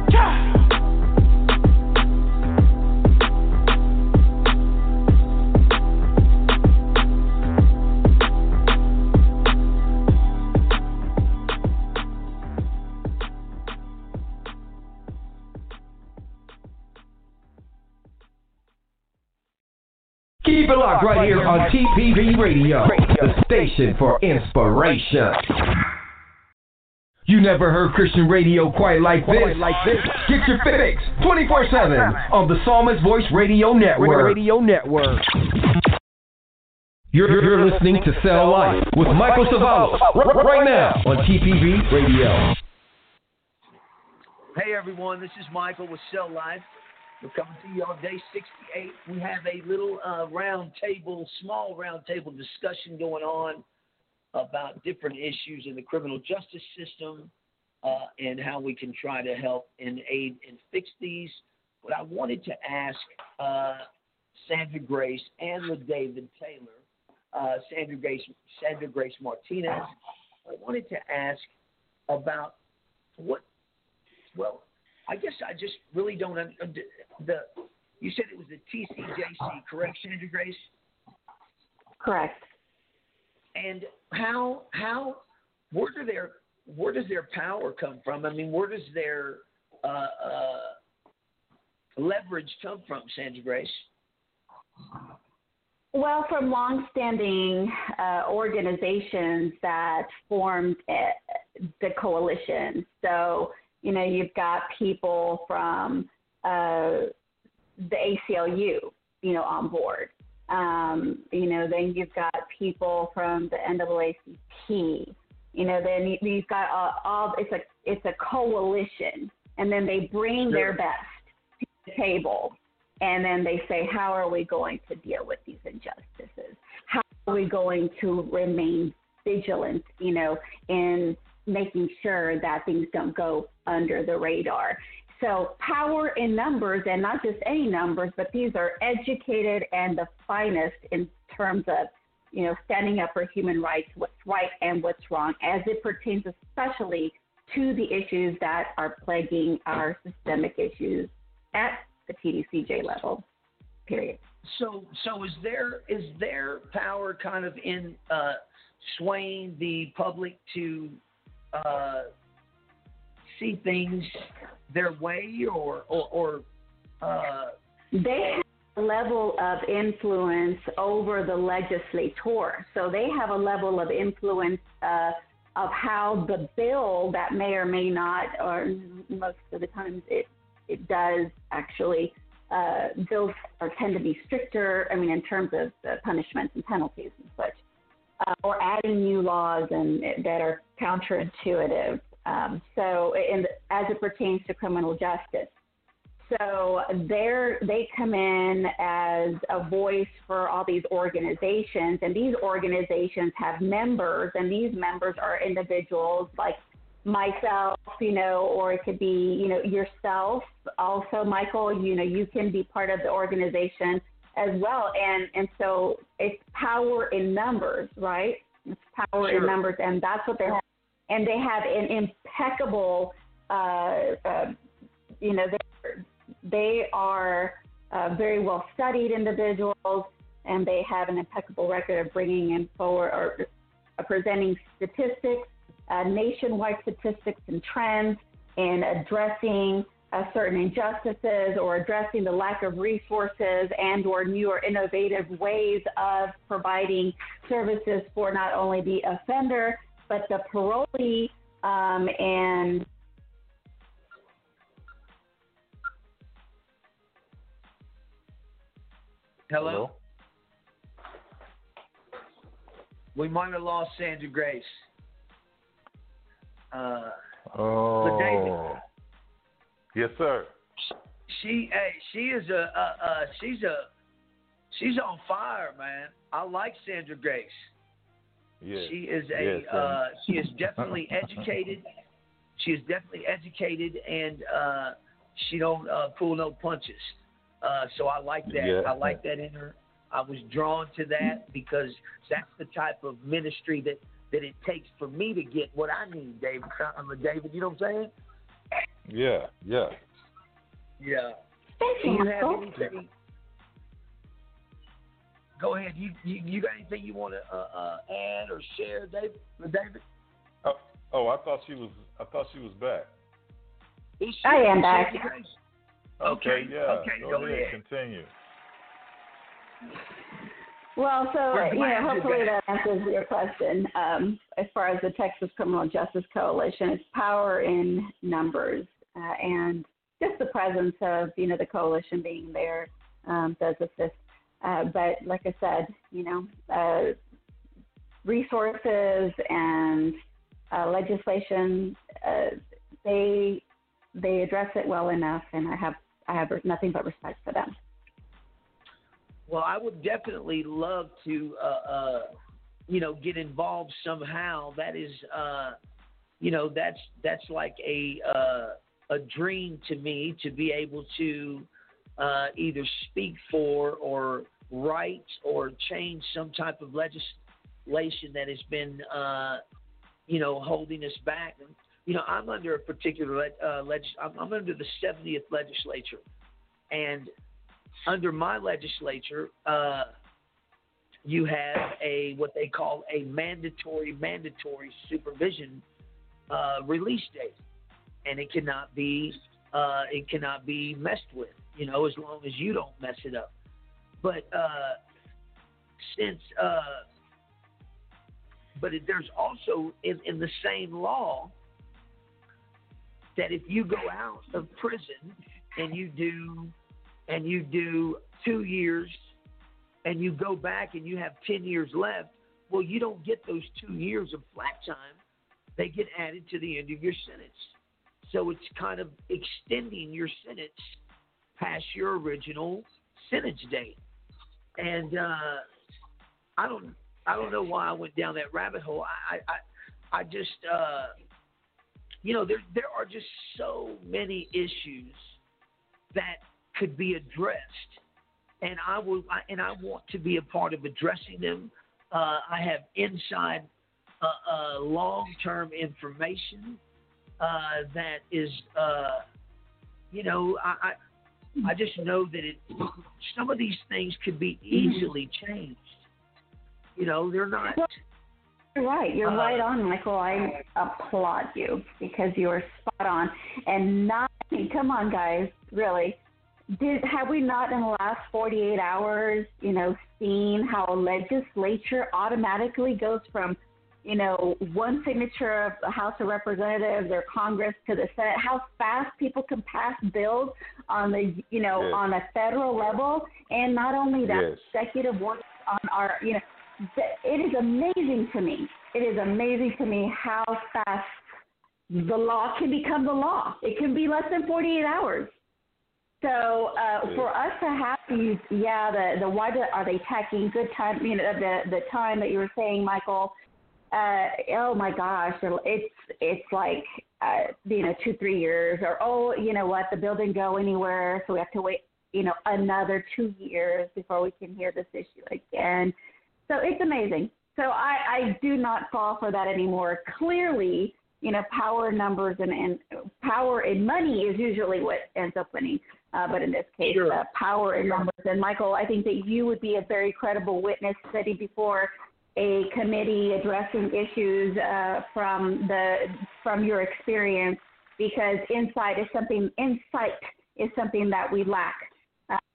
Keep it locked right here on TPV Radio, the station for inspiration. You never heard Christian radio quite like this. Like this. Get your fix 24/7 on the Psalmist Voice Radio Network. Radio Network. You're, you're listening to Cell Life with Michael Cevallos right now on TPV Radio. Hey everyone, this is Michael with Cell Life. We're coming to you on day 68. We have a little uh, round table, small round table discussion going on about different issues in the criminal justice system uh, and how we can try to help and aid and fix these. But I wanted to ask uh, Sandra Grace and David Taylor, uh, Sandra Grace, Sandra Grace Martinez. I wanted to ask about what. Well, I guess I just really don't. Un- the you said it was the TCJC, correct, Sandra Grace? Correct. And how how where do their where does their power come from? I mean, where does their uh, uh, leverage come from, Sandra Grace? Well, from longstanding uh, organizations that formed uh, the coalition. So, you know, you've got people from uh, the ACLU, you know, on board. Um, you know, then you've got people from the NAACP. You know, then you, you've got uh, all. It's a it's a coalition, and then they bring their best to the table, and then they say, how are we going to deal with these injustices? How are we going to remain vigilant? You know, in making sure that things don't go under the radar. So power in numbers, and not just any numbers, but these are educated and the finest in terms of, you know, standing up for human rights, what's right and what's wrong, as it pertains especially to the issues that are plaguing our systemic issues at the TDCJ level. Period. So, so is there is their power kind of in uh, swaying the public to uh, see things their way, or or, or uh, they have a level of influence over the legislator. So they have a level of influence uh, of how the bill that may or may not, or most of the times it it does actually. Uh, bills are tend to be stricter. I mean, in terms of the punishments and penalties and such, uh, or adding new laws and that are counterintuitive. Um, so, in, as it pertains to criminal justice, so they they come in as a voice for all these organizations, and these organizations have members, and these members are individuals like myself, you know, or it could be, you know, yourself. Also, Michael, you know, you can be part of the organization as well, and and so it's power in numbers, right? It's power Sure. in numbers, and that's what they have and they have an impeccable, uh, uh, you know, they they are uh, very well studied individuals, and they have an impeccable record of bringing in forward or uh, presenting statistics, uh, nationwide statistics and trends, and addressing uh, certain injustices or addressing the lack of resources and or new or innovative ways of providing services for not only the offender but the parolee um, and Hello? We might have lost Sandra Grace. Uh, Oh. Yes, sir. she, hey, she is a, uh, uh, she's a, she's on fire, man. I like Sandra Grace. Yes. She is a, Yes, uh, she is definitely educated. She is definitely educated, and uh, she don't uh, pull no punches. Uh, so I like that. Yeah. I like that in her. I was drawn to that because that's the type of ministry that that it takes for me to get what I need, David. David. You know what I'm saying? Yeah, yeah. Yeah. Do you, you have anything? Go ahead. You you, you got anything you want to uh, uh, add or share, David? David? Oh, oh, I thought she was. I thought she was back. Is she- I am back. Okay, Okay, yeah. okay, go, go ahead. ahead. Continue. Well, so We're you know, hopefully that answers your question. Um, as far as the Texas Criminal Justice Coalition, it's power in numbers, uh, and just the presence of you know the coalition being there um, does assist. Uh, but like I said, you know, uh, resources and uh, legislation, uh, they they address it well enough, and I have I have nothing but respect for them. Well, I would definitely love to, uh, you know, get involved somehow. That is, you know, that's that's like a a dream to me to be able to uh, either speak for or write or change some type of legislation that has been, uh, you know, holding us back. You know, I'm under a particular uh, legis- I'm, I'm under the 70th legislature, and under my legislature, uh, you have a what they call a mandatory mandatory supervision uh, release date, and it cannot be uh, it cannot be messed with. You know, as long as you don't mess it up. But uh, since uh, but it, there's also in, in the same law that if you go out of prison and you do and you do two years and you go back and you have 10 years left, well, you don't get those two years of flat time. They get added to the end of your sentence. So it's kind of extending your sentence past your original sentence date. And uh, I don't, I don't know why I went down that rabbit hole. I, I, I just, uh, you know, there, there are just so many issues that could be addressed, and I will, I, and I want to be a part of addressing them. Uh, I have inside, uh, uh, long-term information uh, that is, uh, you know, I, I, I just know that it. Some of these things could be easily changed. You know, they're not. You're right. You're Uh, right on, Michael. I applaud you because you are spot on. And not, I mean, come on, guys, really. Did have we not in the last 48 hours, you know, seen how a legislature automatically goes from, you know, one signature of the House of Representatives or Congress to the Senate? How fast people can pass bills on the, you know, Yes. on a federal level, and not only that, Yes. executive work on our, you know, it is amazing to me. It is amazing to me how fast the law can become the law. It can be less than 48 hours. So uh, for us to have these, yeah, the the why do, are they taking good time? You know, the the time that you were saying, Michael. Uh, oh my gosh, it's it's like uh, you know two three years, or oh you know what, the bill didn't go anywhere, so we have to wait you know another two years before we can hear this issue again. So it's amazing. So I, I do not fall for that anymore. Clearly, you know, power numbers and, and power in money is usually what ends up winning. Uh, but in this case, Sure. uh, power in numbers. And Michael, I think that you would be a very credible witness sitting before a committee addressing issues uh, from the from your experience, because insight is something insight is something that we lack.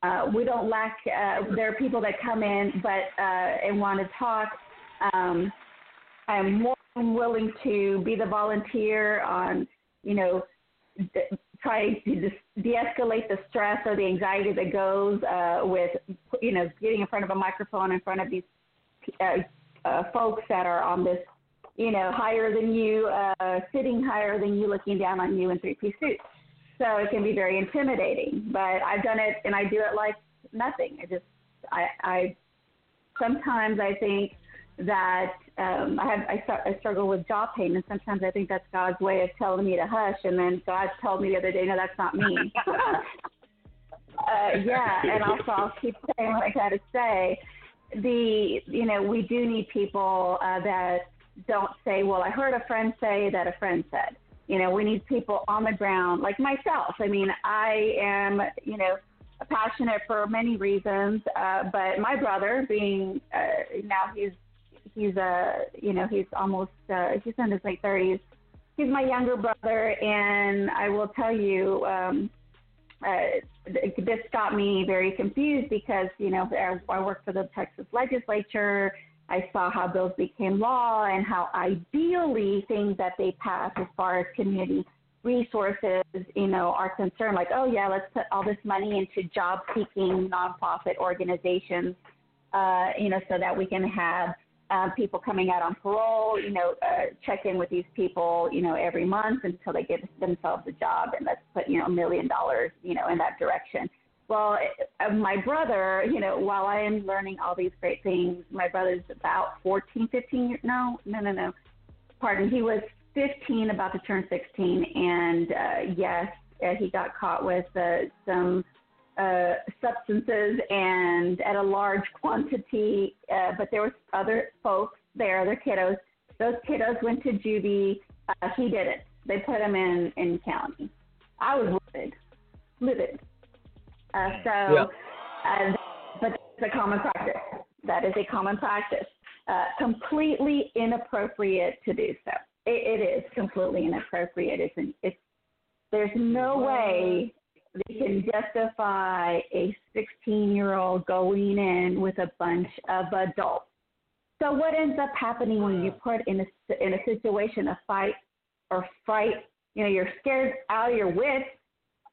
Uh, we don't lack. Uh, there are people that come in, but uh, and want to talk. Um, I'm more than willing to be the volunteer on, you know, trying to de-escalate the stress or the anxiety that goes uh, with, you know, getting in front of a microphone in front of these uh, uh, folks that are on this, you know, higher than you, uh, sitting higher than you, looking down on you in three-piece suits. So it can be very intimidating. But I've done it, and I do it like nothing. I just, I, I sometimes I think that um, I have I, start, I struggle with jaw pain, and sometimes I think that's God's way of telling me to hush. And then God told me the other day, no, that's not me. (laughs) uh, yeah, and also I'll keep saying what I got to say. The you know we do need people uh, that don't say, well, I heard a friend say that a friend said. You know, we need people on the ground, like myself. I mean, I am, you know, passionate for many reasons, uh, but my brother, being uh, now he's he's uh, you know, he's almost uh, he's in his late thirties. He's my younger brother, and I will tell you, um, uh, this got me very confused because you know I, I worked for the Texas legislature. I saw how bills became law and how ideally things that they pass as far as community resources, you know, are concerned. Like, oh yeah, let's put all this money into job-seeking nonprofit organizations, uh, you know, so that we can have uh, people coming out on parole, you know, uh, check in with these people, you know, every month until they get themselves a job, and let's put, you know, a million dollars, you know, in that direction. Well, uh, my brother, you know, while I am learning all these great things, my brother's about 14, 15 years. No, no, no, no. Pardon. He was 15, about to turn 16, and uh, yes, uh, he got caught with uh, some uh, substances and at a large quantity. Uh, but there was other folks there, other kiddos. Those kiddos went to juvie. Uh, he didn't. They put him in in county. I was livid, livid. Uh, so, yeah. uh, but it's a common practice. That is a common practice. Uh, completely inappropriate to do so. It, it is completely inappropriate. It's, an, it's there's no way they can justify a 16 year old going in with a bunch of adults. So what ends up happening when you put in a in a situation of fight or fight, you know, you're scared out of your wits,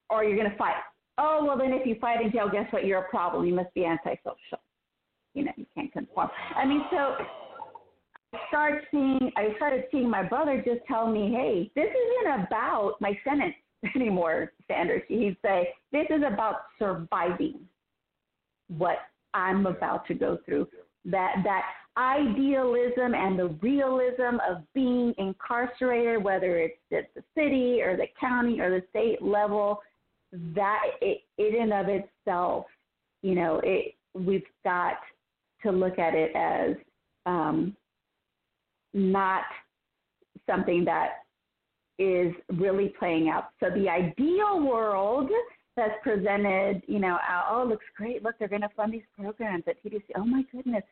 or you're going to fight. Oh well, then if you fight in jail, guess what? You're a problem. You must be antisocial. You know, you can't conform. I mean, so I start seeing. I started seeing my brother just tell me, "Hey, this isn't about my sentence (laughs) anymore, Sanders. He'd say, This is about surviving what I'm about to go through. That that idealism and the realism of being incarcerated, whether it's at the city or the county or the state level, that it, it in of itself, you know, it we've got to look at it as um, not something that is really playing out. So the ideal world that's presented, you know, oh, it looks great. Look, they're going to fund these programs at TDC. Oh my goodness.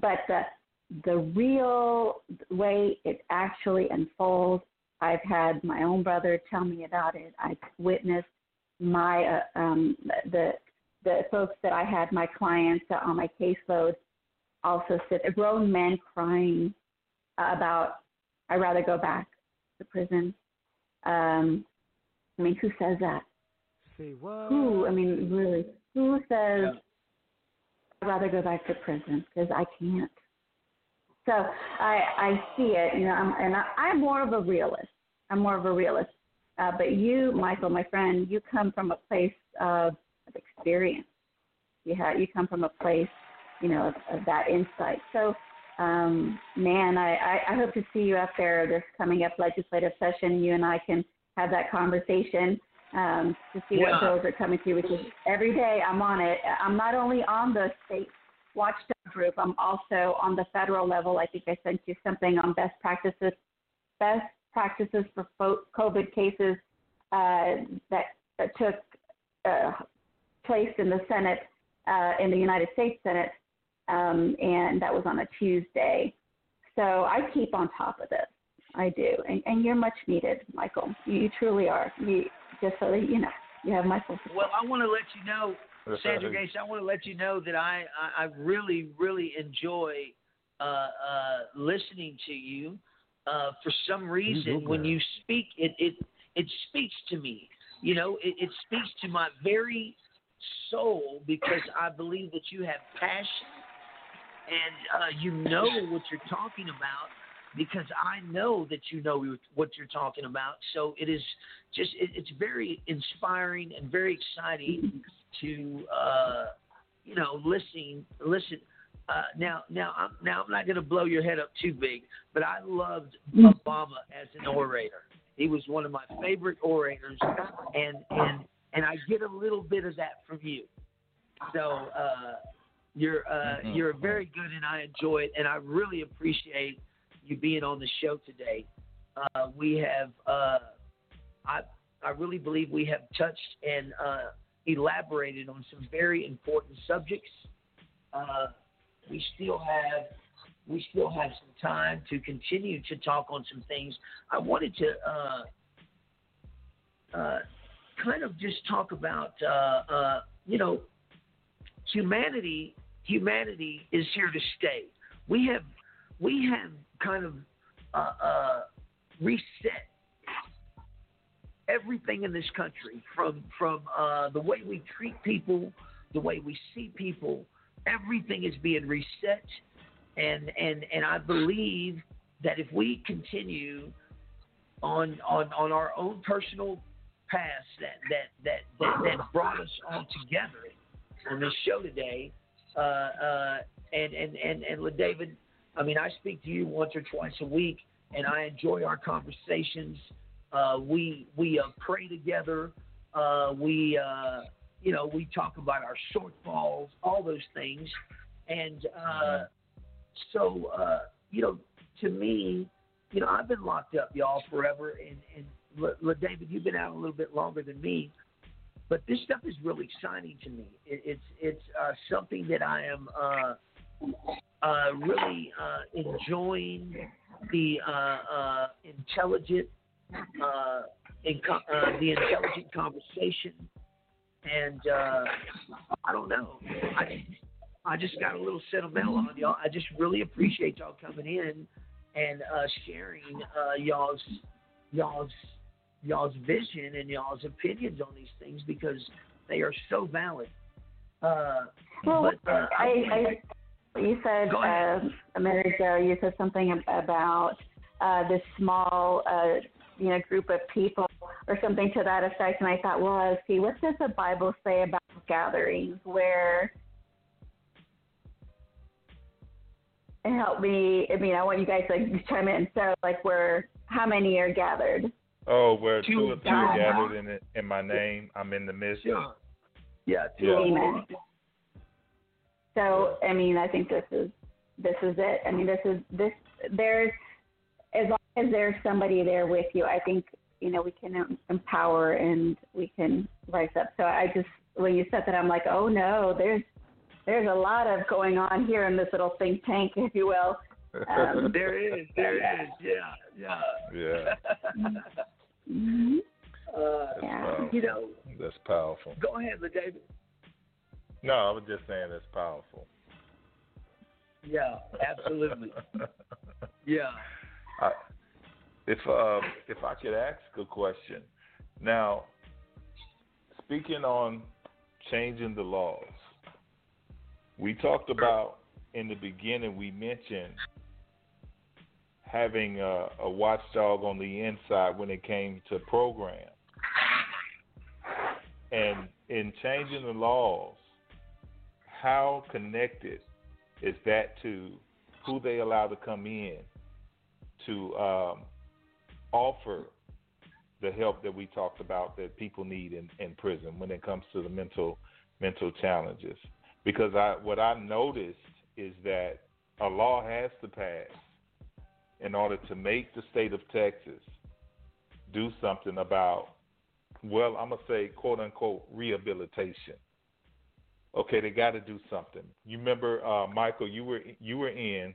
But the the real way it actually unfolds, I've had my own brother tell me about it. I've witnessed my uh, um, the the folks that I had, my clients uh, on my caseload, also sit grown men crying about I'd rather go back to prison. Um, I mean, who says that? Say what? Who? I mean, really, who says yeah. I'd rather go back to prison because I can't. So I I see it, you know, I'm, and I, I'm more of a realist. I'm more of a realist. Uh, but you, Michael, my friend, you come from a place of, of experience. You have you come from a place, you know, of, of that insight. So um, man, I, I, I hope to see you up there this coming up legislative session. You and I can have that conversation um, to see yeah. what bills are coming through. Because every day I'm on it. I'm not only on the state watchdog group. I'm also on the federal level. I think I sent you something on best practices, best practices for COVID cases uh, that, that took uh, place in the Senate, uh, in the United States Senate um, and that was on a Tuesday. So I keep on top of this. I do, and, and you're much needed, Michael. You, you truly are. You, just so that you know, you have my full support. Well, I want to let you know, Sandra Grace. I want to let you know that I I, I really really enjoy uh, uh, listening to you. Uh, for some reason, when you speak, it it it speaks to me. You know, it, it speaks to my very soul because I believe that you have passion and uh, you know what you're talking about because I know that you know what you're talking about. So it is just it, it's very inspiring and very exciting to uh, you know listen listen. Uh, now now I'm now I'm not going to blow your head up too big, but I loved Obama as an orator. He was one of my favorite orators, and and and I get a little bit of that from you. So uh, you're uh, mm-hmm. you're very good, and I enjoy it, and I really appreciate you being on the show today. Uh, we have, uh, I I really believe we have touched and uh, elaborated on some very important subjects. Uh, we still have we still have some time to continue to talk on some things. I wanted to uh, kind of just talk about, uh, uh, you know, humanity. Humanity is here to stay. We have, we have kind of uh, uh, reset everything in this country from from uh, the way we treat people, the way we see people. Everything is being reset, and and and I believe that if we continue on on on our own personal paths that that that that, that brought us all together on this show today, uh, uh, and and and and David, I mean, I speak to you once or twice a week, and I enjoy our conversations. Uh, we we uh, pray together. Uh, we uh, you know we talk about our shortfalls, all those things, and uh, so uh, you know to me, you know I've been locked up, y'all, forever, and and L- L- David, you've been out a little bit longer than me, but this stuff is really exciting to me. It, it's it's uh, something that I am uh, uh, really uh, enjoying the uh, uh, intelligent in the intelligent conversation, and I don't know. I I just got a little sentimental on y'all. I just really appreciate y'all coming in and uh, sharing uh, y'all's y'all's y'all's vision and y'all's opinions on these things because they are so valid. Uh, Well, but uh, I, I, you said uh, a minute ago, you said something about uh, this small, uh, you know, group of people or something to that effect, and I thought, well, see, what does the Bible say about gatherings where? Help me. I mean, I want you guys to chime in. So, like, where how many are gathered? Oh, where two, Two or three are gathered in it, in my name, I'm in the midst. Yeah. Yeah. Yeah. Amen. So I mean, I think this is this is it. I mean, this is this. There's as long as there's somebody there with you, I think you know we can empower and we can rise up. So I just when you said that, I'm like, oh no, there's there's a lot of going on here in this little think tank, (laughs) if you will. Um, (laughs) there is, there is, yeah, yeah. Yeah. mhm. (laughs) Uh, Wow. You know, That's powerful. go ahead, David. No, I was just saying that's powerful. Yeah, absolutely. (laughs) Yeah. I, if uh, if I could ask a question, now speaking on changing the laws, we talked about in the beginning. We mentioned having a, a watchdog on the inside when it came to programs, and in changing the laws, how connected is that to who they allow to come in to um, offer the help that we talked about that people need in, in prison when it comes to the mental mental challenges. Because I what I noticed is that a law has to pass in order to make the state of Texas do something about well, I'm gonna say quote unquote rehabilitation. Okay, they got to do something. You remember, uh, Michael? You were you were in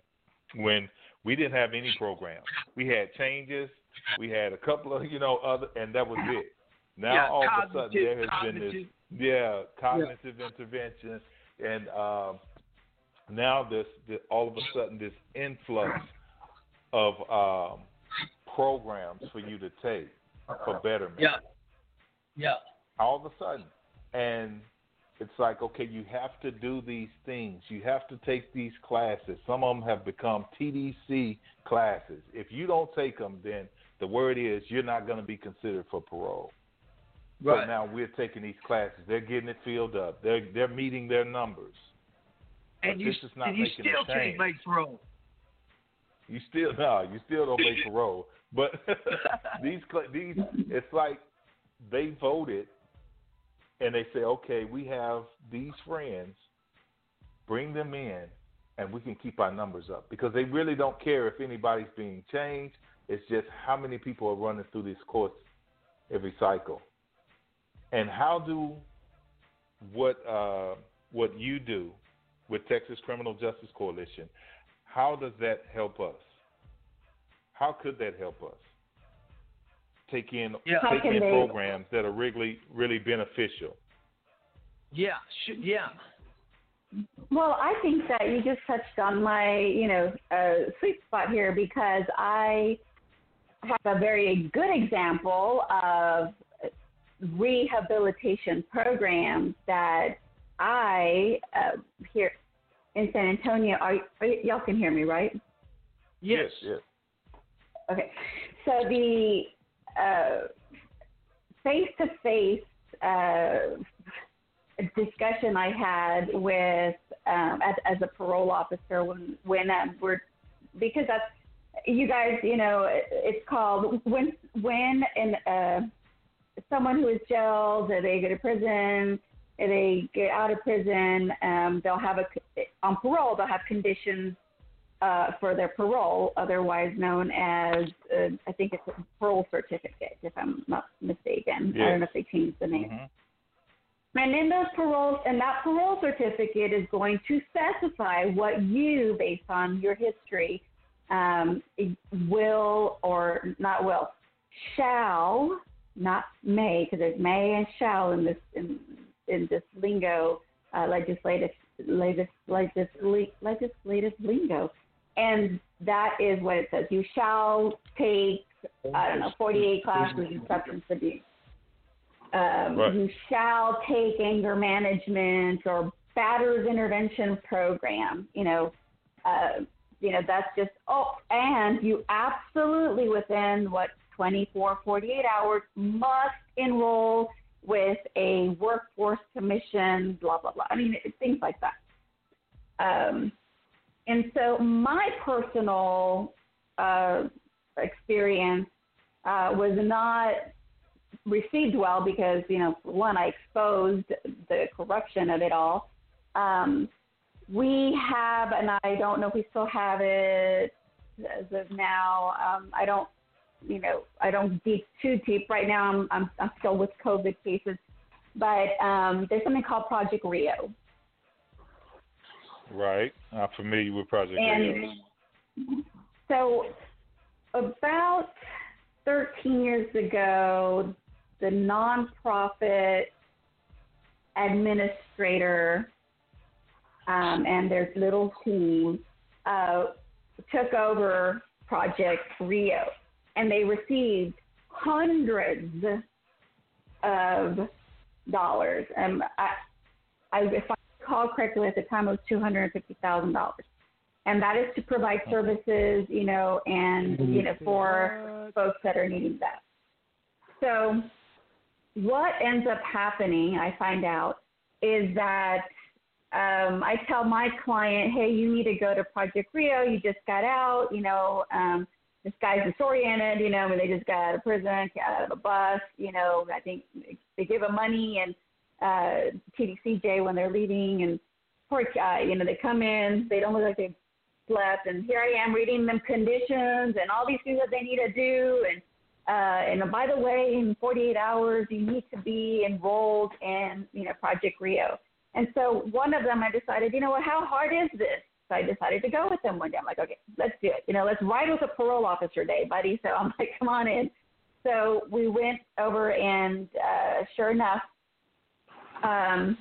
when we didn't have any programs. We had changes. We had a couple of you know other, and that was it. Now Yeah, all of a sudden there has been this cognitive- yeah cognitive intervention, and um, now this, this all of a sudden this influx of um, programs for you to take for betterment Yeah. Yeah. all of a sudden. And it's like, okay, you have to do these things. You have to take these classes. Some of them have become TDC classes. If you don't take them, then the word is you're not going to be considered for parole. Right. So now we're taking these classes. They're getting it filled up. They're they're meeting their numbers. And But you, this is not and you still can't make parole. You still (laughs) no, you still don't make parole. But (laughs) these these it's like they voted and they say, okay, we have these friends, bring them in, and we can keep our numbers up because they really don't care if anybody's being changed. It's just how many people are running through this course every cycle, and how do what uh, what you do with Texas Criminal Justice Coalition. How does that help us? How could that help us? take in Yeah. Take in they- programs that are really really beneficial. Yeah, sh- yeah. Well, I think that you just touched on my, you know, uh, sweet spot here because I have a very good example of rehabilitation programs that I uh, here in San Antonio. Are, are y'all can hear me, right? Yes. Yes. Okay. So the face to face discussion I had with um, as, as a parole officer when when um, we're because that's you guys you know it's called when when in uh, someone who is jailed they go to prison they get out of prison um, they'll have a on parole they'll have conditions uh, for their parole, otherwise known as uh, I think it's a parole certificate, if I'm not mistaken. I don't know if they changed the name. Mm-hmm. And in those paroles, and that parole certificate is going to specify what you, based on your history, um, will or not will, shall, not may, because there's may and shall in this in in this lingo, uh, legislative legislative legislative lingo, and that is what it says. You shall take I don't know 48 classes in substance abuse. Um, Right. You shall take anger management or batters intervention program. You know, uh, you know that's just oh, and you absolutely within what 24, 48 hours must enroll with a workforce commission. Blah blah blah. I mean it- things like that. Um, and so my personal uh, experience uh, was not received well because you know one I exposed the corruption of it all. Um, we have, and I don't know if we still have it as of now. Um, I don't, you know, I don't deep too deep right now. I'm I'm, I'm still with COVID cases, but um, there's something called Project Rio, Right. I'm familiar with Project Rio. and so about 13 years ago, the nonprofit administrator um, and their little team uh, took over Project Rio, and they received hundreds of dollars. And I, I, if I recall correctly, at the time it was two hundred and fifty thousand dollars, and that is to provide services, you know, and you know for folks that are needing that. So, what ends up happening, I find out, is that um, I tell my client, hey, you need to go to Project Rio. You just got out. You know, um, this guy's disoriented. You know, I mean, they just got out of prison, got out of a bus. You know, I think they give them money and uh, TDCJ when they're leaving, and poor guy. You know, they come in, they don't look like they slept, and here I am reading them conditions and all these things that they need to do, and uh, and by the way, in 48 hours, you need to be enrolled in, you know, Project Rio. And so one of them, I decided, you know what, how hard is this? So I decided to go with them one day. I'm like, okay, let's do it. You know, let's ride with a parole officer day, buddy. So I'm like, come on in. So we went over, and uh, sure enough, um,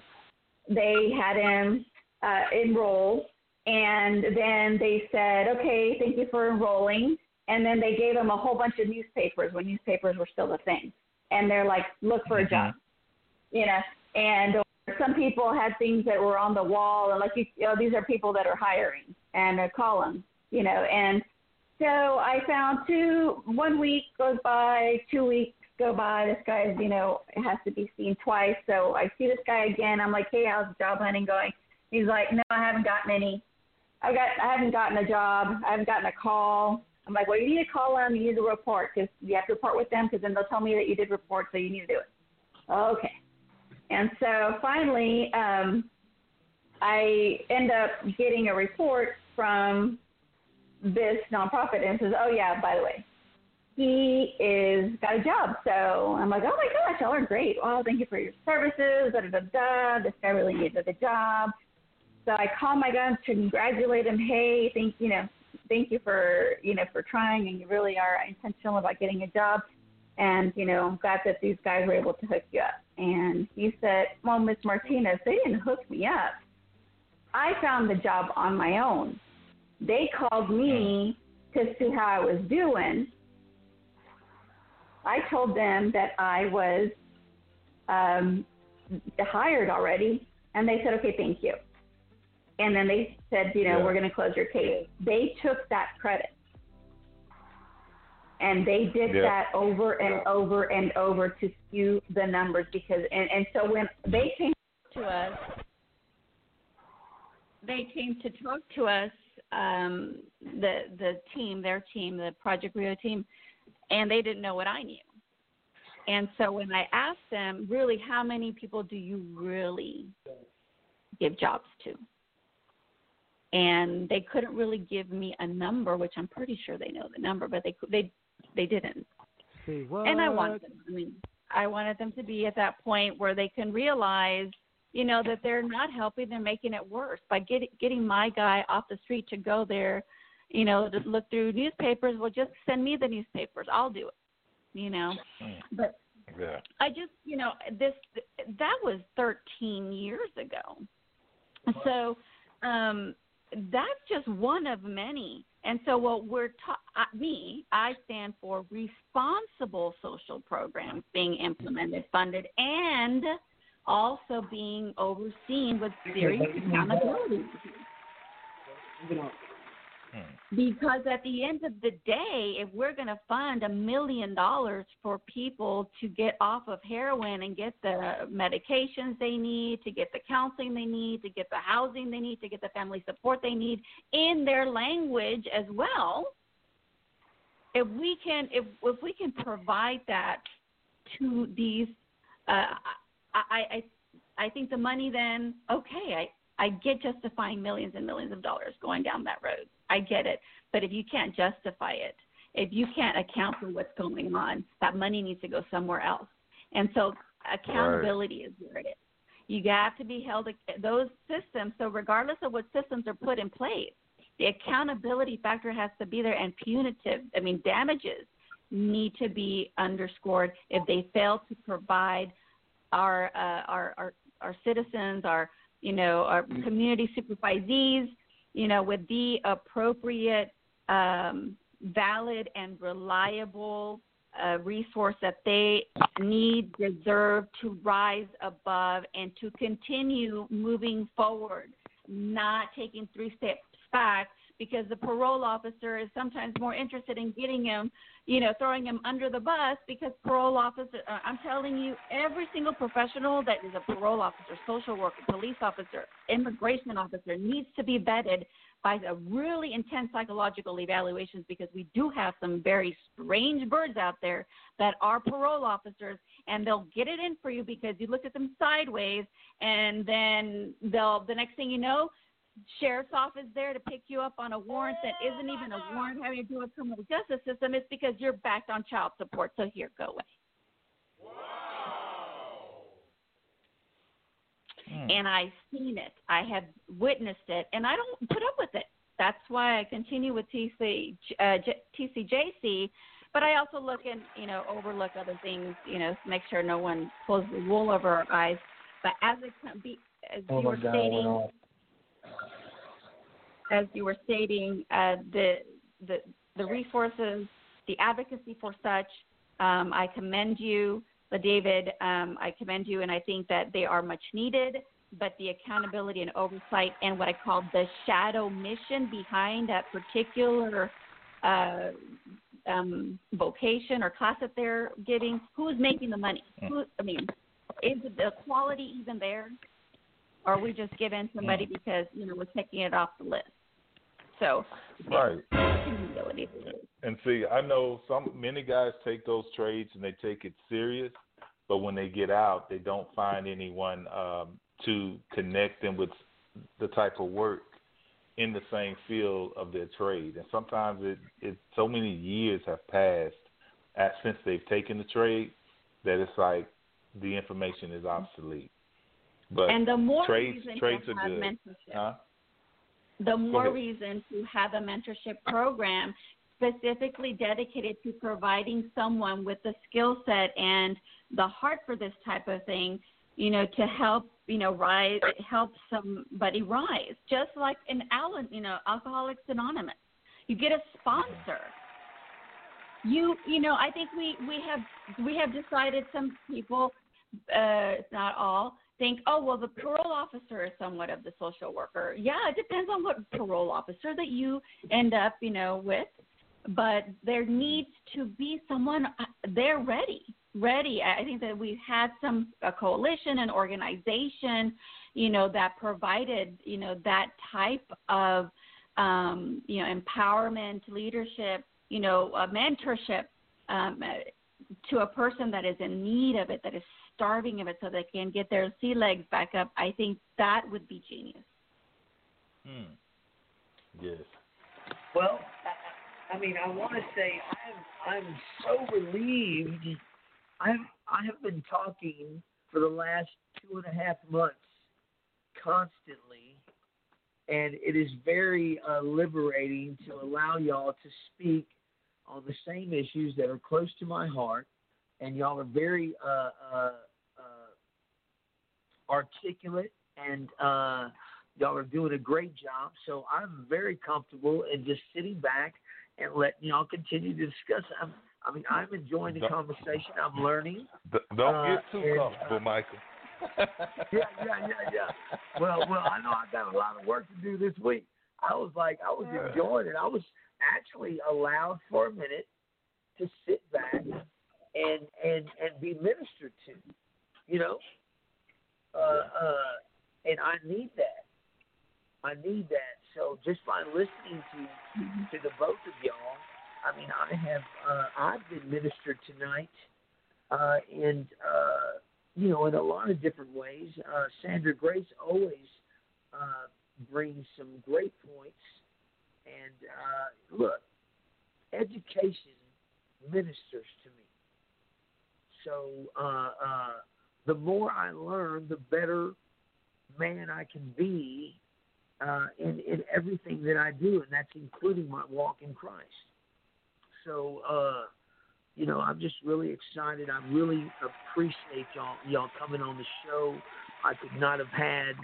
they had him uh, enroll, and then they said, okay, thank you for enrolling. And then they gave him a whole bunch of newspapers when newspapers were still the thing. And they're like, look for a job, you know. And some people had things that were on the wall, and like, you, you know, these are people that are hiring, and a them, you know. And so I found two, one week goes by, two weeks go by. This guy, you know, has to be seen twice. So I see this guy again. I'm like, hey, how's job hunting going? He's like, no, I haven't gotten any. I got, I haven't gotten a job. I haven't gotten a call. I'm like, well, you need to call them. You need to report because you have to report with them because then they'll tell me that you did report, so you need to do it. Okay. And so finally, um, I end up getting a report from this nonprofit and says, oh yeah, by the way, he is got a job. So I'm like, oh my gosh, y'all are great. Well, thank you for your services. Da da da da. This guy really needed a job. So I call my guy to congratulate him. Hey, thank you know, thank you for you know for trying, and you really are intentional about getting a job. And you know, I'm glad that these guys were able to hook you up. And he said, Well, Miss Martinez, they didn't hook me up. I found the job on my own. They called me to see how I was doing. I told them that I was um, hired already, and they said, okay, thank you. And then they said, you know, Yeah. we're going to close your case. They took that credit. And they did Yeah. that over and over and over to skew the numbers because, and, and so when they came to us, they came to talk to us, um, the the team, their team, the Project Rio team, and they didn't know what I knew. And so when I asked them, really, how many people do you really give jobs to? And they couldn't really give me a number, which I'm pretty sure they know the number, but they they they didn't. See what? And I wanted them. I mean, I wanted them to be at that point where they can realize, you know, that they're not helping; they're making it worse by getting getting my guy off the street to go there, you know, to look through newspapers. Well, just send me the newspapers; I'll do it. You know, but Yeah. I just, you know, this that was 13 years ago. So, um that's just one of many. And so what we're ta- me, I stand for responsible social programs being implemented, funded and also being overseen with serious accountability. Because at the end of the day, if we're going to fund a million dollars for people to get off of heroin and get the medications they need, to get the counseling they need, to get the housing they need, to get the family support they need in their language as well, if we can if if we can provide that to these uh, I, I I think the money then okay I I get justifying millions and millions of dollars going down that road I get it. But if you can't justify it if you can't account for what's going on that money needs to go somewhere else. And so accountability is where it is. You have to be held to those systems so regardless of what systems are put in place the accountability factor has to be there and punitive i mean damages need to be underscored if they fail to provide our uh, our, our our citizens our you know our community supervisees you know with the appropriate um, valid and reliable uh, resource that they need deserve to rise above and to continue moving forward not taking three steps back because the parole officer is sometimes more interested in getting him, you know, throwing him under the bus because parole officer, uh, I'm telling you, every single professional that is a parole officer, social worker, police officer, immigration officer needs to be vetted by a really intense psychological evaluations because we do have some very strange birds out there that are parole officers and they'll get it in for you because you look at them sideways and then they'll the next thing you know sheriff's office there to pick you up on a warrant that isn't even a warrant having to do with criminal justice system. It's because you're backed on child support. So here, go away. And I've seen it. I have witnessed it, and I don't put up with it. That's why I continue with TC, uh, J- TCJC. But I also look and you know overlook other things. You know, make sure no one pulls the wool over our eyes. But as it can be, as Oh you were God, stating. As you were stating, uh, the the the resources, the advocacy for such. Um, I commend you, David. Um, I commend you, and I think that they are much needed. But the accountability and oversight, and what I call the shadow mission behind that particular uh, um, vocation or class that they're giving, who is making the money? Who, I mean, is the quality even there? Or are we just giving somebody because you know we're taking it off the list? So, Right. And see, I know some many guys take those trades and they take it serious, but when they get out, they don't find anyone um, to connect them with the type of work in the same field of their trade. And sometimes it, it so many years have passed at, since they've taken the trade that it's like the information is obsolete. But and the more trades reason trades to have good. mentorship, Huh? the more reason to have a mentorship program specifically dedicated to providing someone with the skill set and the heart for this type of thing, you know, to help, you know, rise, help somebody rise. Just like in Allen, you know, Alcoholics Anonymous, you get a sponsor. You, you know, I think we we have we have decided some people, uh, not all, think, oh well, the parole officer is somewhat of the social worker. Yeah, it depends on what parole officer that you end up, you know, with. But there needs to be someone uh, there ready, ready. I think that we've had some a coalition, an organization, you know, that provided, you know, that type of, um, you know, empowerment, leadership, you know, mentorship um, to a person that is in need of it, that is starving of it so they can get their sea legs back up, I think that would be genius. Hmm. Yes. Well, I, I mean, I want to say I'm I'm so relieved. I've I have been talking for the last two and a half months constantly, and it is very uh, liberating to allow y'all to speak on the same issues that are close to my heart, and y'all are very uh, uh, articulate and uh, y'all are doing a great job. So I'm very comfortable in just sitting back and letting y'all continue to discuss. I'm, I mean, I'm enjoying the conversation. I'm learning. Don't Uh, get too and, comfortable, uh, Michael. (laughs) yeah, yeah, yeah, yeah. Well, well, I know I've got a lot of work to do this week. I was like, I was enjoying it. I was actually allowed for a minute to sit back and and and be ministered to. You know, uh, uh, and I need that. I need that. So just by listening to to the both of y'all, I mean, I have uh, I've been ministered tonight, uh, and uh, you know, in a lot of different ways. Uh, Sandra Grace always uh, brings some great points. And uh, look, education ministers to me. So uh, uh, the more I learn, the better man I can be uh, in in everything that I do, and that's including my walk in Christ. So, uh, you know, I'm just really excited. I really appreciate y'all y'all coming on the show. I could not have had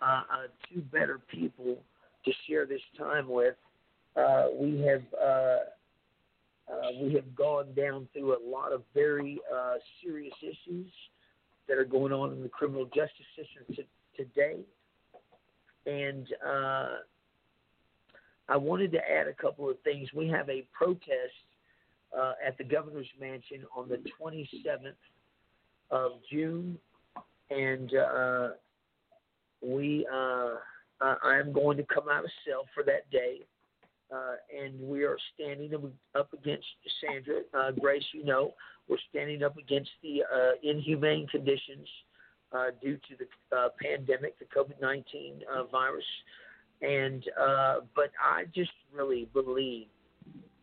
uh, uh, two better people to share this time with. Uh, we have uh, we have gone down through a lot of very serious issues that are going on in the criminal justice system t- today, and uh, I wanted to add a couple of things. We have a protest uh, at the governor's mansion on the 27th of June, and uh, we uh, I am going to come out of cell for that day, uh, and we are standing up- against Sandra uh, Grace. You know, we're standing up against the uh, inhumane conditions uh, due to the uh, pandemic, the COVID 19 uh, virus. And but I just really believe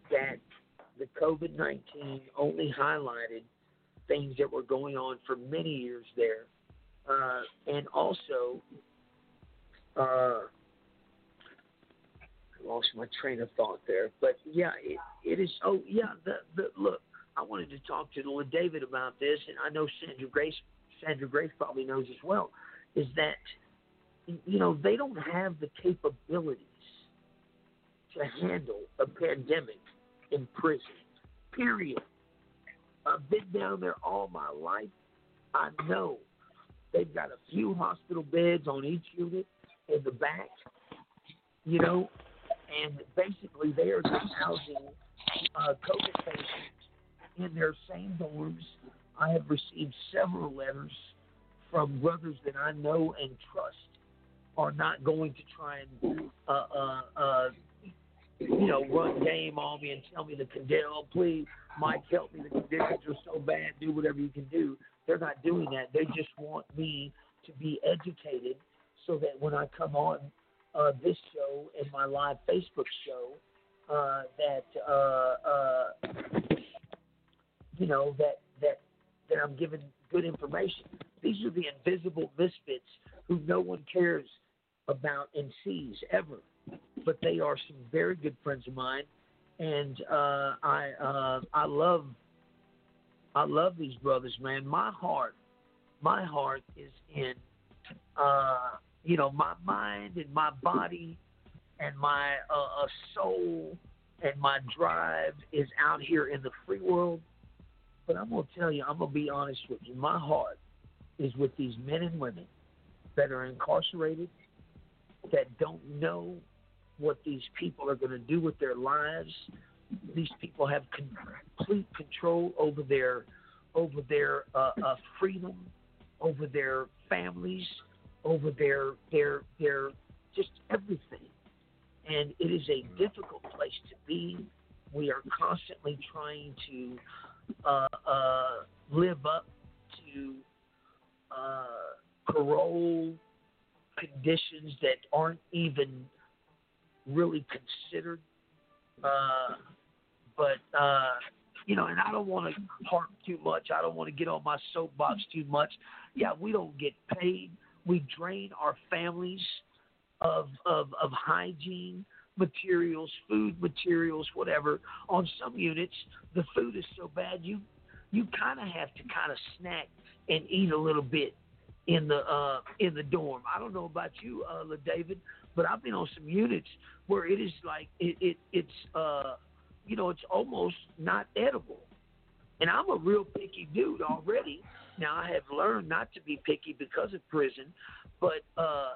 that the COVID 19 only highlighted things that were going on for many years there, and also. Lost my train of thought there, but yeah, it, it is. Oh yeah, the the look. I wanted to talk to Lord David about this, and I know Sandra Grace. Sandra Grace probably knows as well. Is that you know they don't have the capabilities to handle a pandemic in prison. Period. I've been down there all my life. I know they've got a few hospital beds on each unit in the back. You know, and basically they are just housing uh, COVID patients in their same dorms. I have received several letters from brothers that I know and trust are not going to try and uh, uh, uh, you know run game on me and tell me the condition. Oh, please, Mike, help me. The conditions are so bad. Do whatever you can do. They're not doing that. They just want me to be educated so that when I come on uh, this show and my live Facebook show, uh, that uh, uh, you know that that that I'm giving good information. These are the invisible misfits who no one cares about and sees ever, but they are some very good friends of mine, and uh, I uh, I love I love these brothers, man. My heart, my heart is in, uh, you know, my mind and my body and my uh, uh, soul and my drive is out here in the free world. But I'm gonna tell you, I'm gonna be honest with you. My heart is with these men and women that are incarcerated, that don't know what these people are going to do with their lives. These people have complete control over their over their uh, uh, freedom, over their families, over their their their just everything. And it is a difficult place to be. We are constantly trying to uh, uh, live up to uh, parole conditions that aren't even really considered. Uh, but uh, you know, and I don't want to harp too much. I don't want to get on my soapbox too much. Yeah, we don't get paid. We drain our families of of, of hygiene materials, food materials, whatever. On some units, the food is so bad you you kind of have to kind of snack and eat a little bit in the uh, in the dorm. I don't know about you, uh, David, but I've been on some units where it is like it, it it's uh, you know it's almost not edible. And I'm a real picky dude already. Now I have learned not to be picky because of prison, but uh,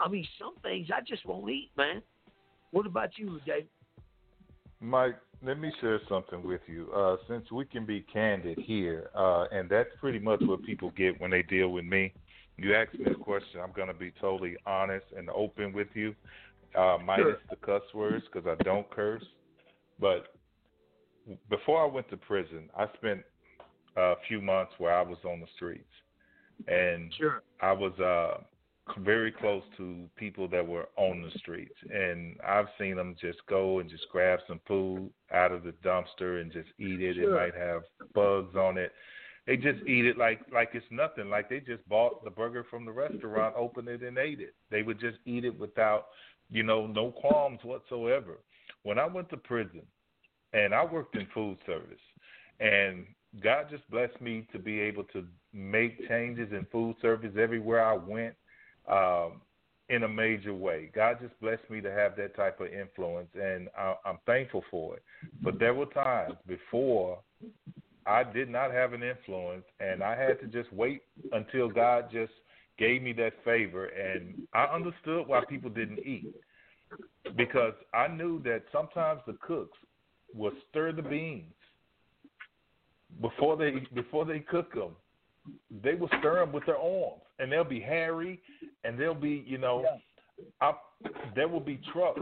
I mean some things I just won't eat, man. What about you, David? Mike, let me share something with you. Uh, since we can be candid here, uh, and that's pretty much what people get when they deal with me. You ask me a question, I'm going to be totally honest and open with you, uh, minus sure. the cuss words because I don't curse. But before I went to prison, I spent a few months where I was on the streets, and sure. I was uh, very close to people that were on the streets, and I've seen them just go and just grab some food out of the dumpster and just eat it. Sure. It might have bugs on it. They just eat it like like it's nothing. Like they just bought the burger from the restaurant, opened it, and ate it. They would just eat it without, you know, no qualms whatsoever. When I went to prison, and I worked in food service, and God just blessed me to be able to make changes in food service everywhere I went um, in a major way. God just blessed me to have that type of influence, and I, I'm thankful for it. But there were times before I did not have an influence, and I had to just wait until God just gave me that favor, and I understood why people didn't eat because I knew that sometimes the cooks would stir the beans before they before they cook them. They will stir them with their arms, and they'll be hairy, and they'll be you know. Yeah. I, there will be trucks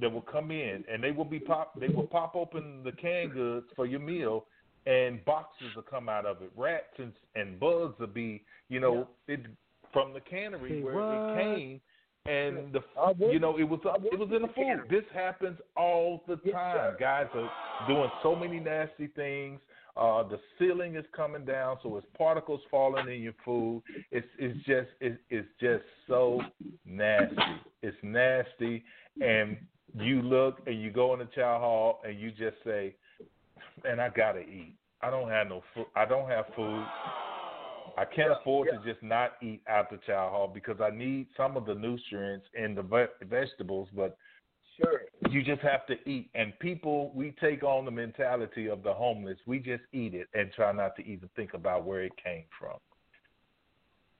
that will come in, and they will be pop. They will pop open the canned goods for your meal, and boxes will come out of it. Rats and, and bugs will be, you know, yeah. it from the cannery Say where what? it came, and the you know it was it was in the food. This happens all the time. Guys are doing so many nasty things. Uh, the ceiling is coming down, so it's particles falling in your food. It's it's just it's, it's just so nasty. It's nasty, and you look and you go in the chow hall and you just say, "Man, I gotta eat. I don't have no food. I don't have food. I can't Yeah, afford yeah. to just not eat out the chow hall because I need some of the nutrients in the ve- vegetables, but Sure. you just have to eat. And people, we take on the mentality of the homeless. We just eat it and try not to even think about where it came from.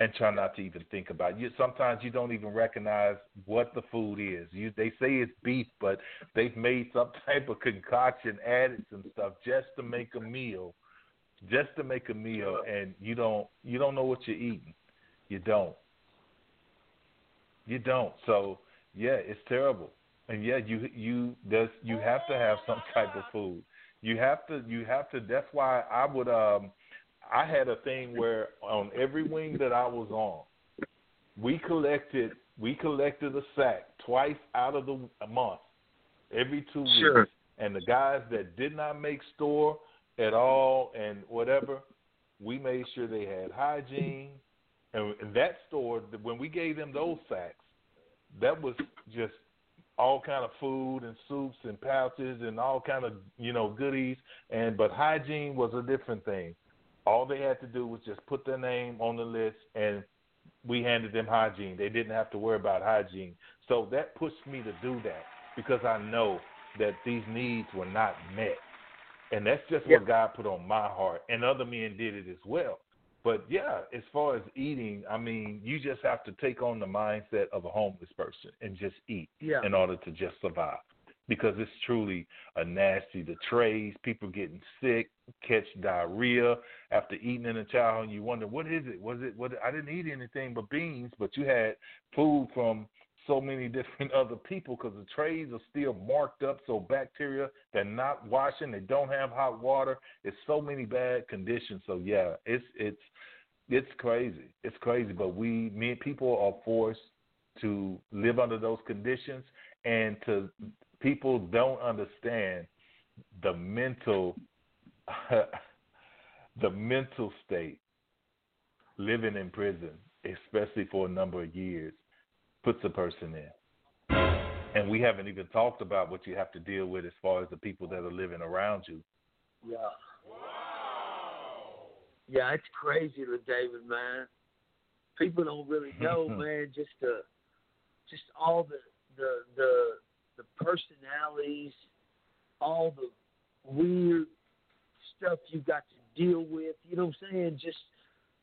And try not to even think about it. You sometimes you don't even recognize what the food is. You they say it's beef, but they've made some (laughs) type of concoction, added some stuff just to make a meal. Just to make a meal and you don't you don't know what you're eating. You don't. You don't. So yeah, it's terrible. And yeah, you you there's you have to have some (laughs) type of food. You have to you have to that's why I would um I had a thing where on every wing that I was on, we collected we collected a sack twice out of the a month, every two Sure. weeks. And the guys that did not make store at all and whatever, we made sure they had hygiene. And, and that store, when we gave them those sacks, that was just all kind of food and soups and pouches and all kind of you know goodies. And but hygiene was a different thing. All they had to do was just put their name on the list, and we handed them hygiene. They didn't have to worry about hygiene. So that pushed me to do that because I know that these needs were not met. And that's just what God put on my heart. And other men did it as well. But yeah, as far as eating, I mean, you just have to take on the mindset of a homeless person and just eat Yeah. in order to just survive. Because it's truly a nasty the trays, people getting sick, catch diarrhea after eating in a child home. You wonder what is it? Was it what I didn't eat anything but beans, but you had food from so many (laughs) different other people because the trays are still marked up. So bacteria, they're not washing. They don't have hot water. It's so many bad conditions. So yeah, it's it's it's crazy. It's crazy. But we, me, people are forced to live under those conditions, and to people don't understand the mental (laughs) the mental state living in prison, especially for a number of years, puts a person in. And we haven't even talked about what you have to deal with as far as the people that are living around you. Yeah. Yeah, it's crazy, David, man. People don't really (laughs) know, man. Just the, just all the the the the personalities, all the weird stuff you got to deal with. You know what I'm saying? Just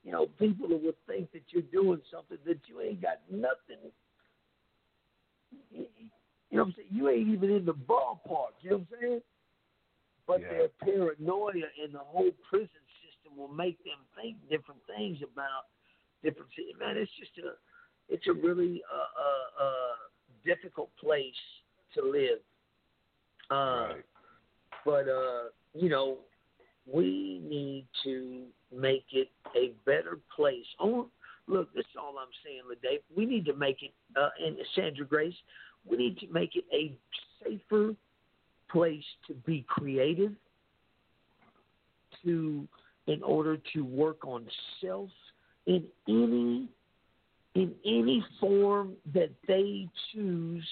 you know, people would think that you're doing something that you ain't got nothing. You know what I'm saying? You ain't even in the ballpark. You know what I'm saying? But their paranoia and the whole prison system will make them think different things about different. ci- Man, it's just a, it's a really uh, uh, uh, difficult place to live. Uh, But uh, you know, we need to make it a better place. Look, that's all I'm saying, Dave. We need to make it, uh, and Sandra Grace, we need to make it a safer place to be creative, to in order to work on self in any in any form that they choose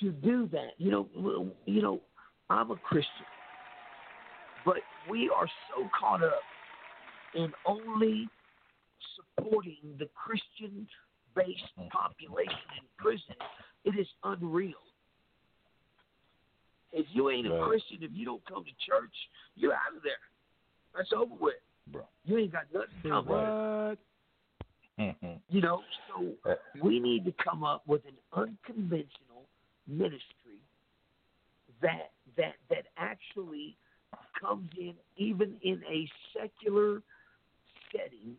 to do that. You know, you know, I'm a Christian, but we are so caught up in only supporting the Christian based mm. population in prison. It is unreal. If you ain't a Right. Christian, if you don't come to church, you're out of there. That's over with. Bro. You ain't got nothing coming. Right. Mm-hmm. You know, so uh, we need to come up with an unconventional ministry that that that actually comes in even in a secular setting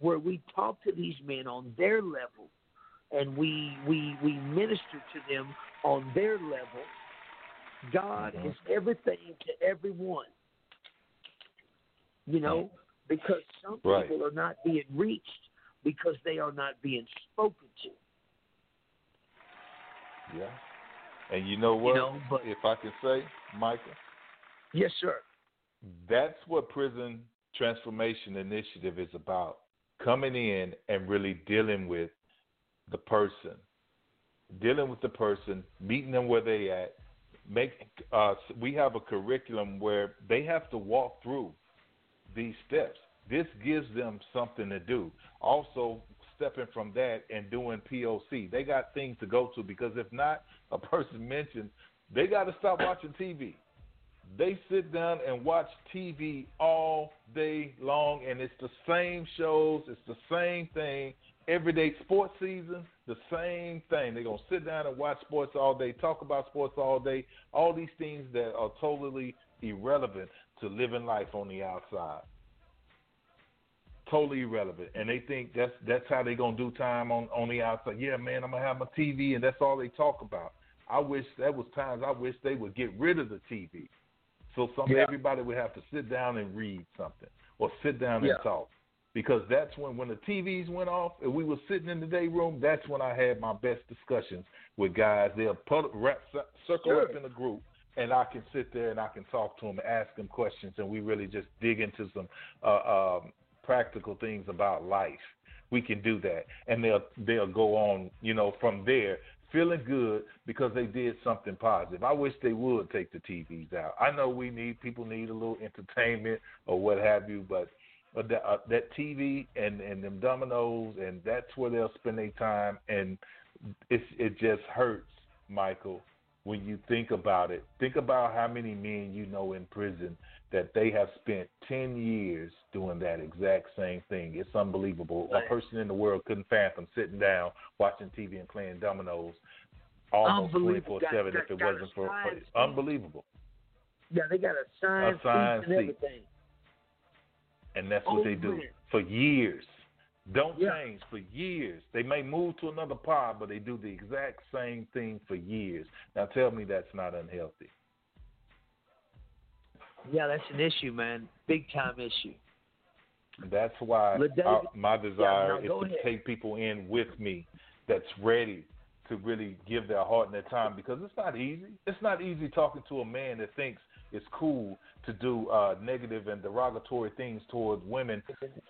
where we talk to these men on their level and we we we minister to them on their level. God mm-hmm. is everything to everyone. You know, mm-hmm. because some Right. people are not being reached because they are not being spoken to. Yeah. And you know what? know, but- if I can say, Michael, Yes, sir. that's what Prison Transformation Initiative is about. Coming in and really dealing with the person, dealing with the person, meeting them where they at. Make uh, we have a curriculum where they have to walk through these steps. This gives them something to do. Also, stepping from that and doing POC, they got things to go to because if not, a (laughs) person mentioned they got to stop watching TV. They sit down and watch TV all day long, and it's the same shows, it's the same thing. Everyday sports season, the same thing. They're going to sit down and watch sports all day, talk about sports all day, all these things that are totally irrelevant to living life on the outside. Totally irrelevant. And they think that's that's how they're gonna do time on, on the outside. Yeah, man, I'm gonna have my TV and that's all they talk about. I wish that was times I wish they would get rid of the TV. So some Yeah. everybody would have to sit down and read something or sit down Yeah. and talk. Because that's when when the TVs went off and we were sitting in the day room, that's when I had my best discussions with guys. They'll put wrap, circle up in a group and I can sit there and I can talk to them, ask them questions, and we really just dig into some uh, um, practical things about life. We can do that, and they'll they'll go on, you know, from there. Feeling good because they did something positive. I wish they would take the TVs out. I know we need people need a little entertainment or what have you, but that, uh, that TV and and them dominoes and that's where they'll spend their time and it it just hurts, Michael, when you think about it. Think about how many men you know in prison that they have spent 10 years doing that exact same thing. It's unbelievable. A person in the world couldn't fathom sitting down, watching TV, and playing dominoes almost 24 7 if it wasn't for. Unbelievable. Yeah, they got a sign, A sign and everything. And that's what they do for years. Don't Yeah. change for years. They may move to another pod, but they do the exact same thing for years. Now tell me that's not unhealthy. Yeah, that's an issue, man. Big time issue. That's why uh, my desire now is to ahead. take people in with me that's ready to really give their heart and their time because it's not easy. It's not easy talking to a man that thinks it's cool to do uh, negative and derogatory things towards women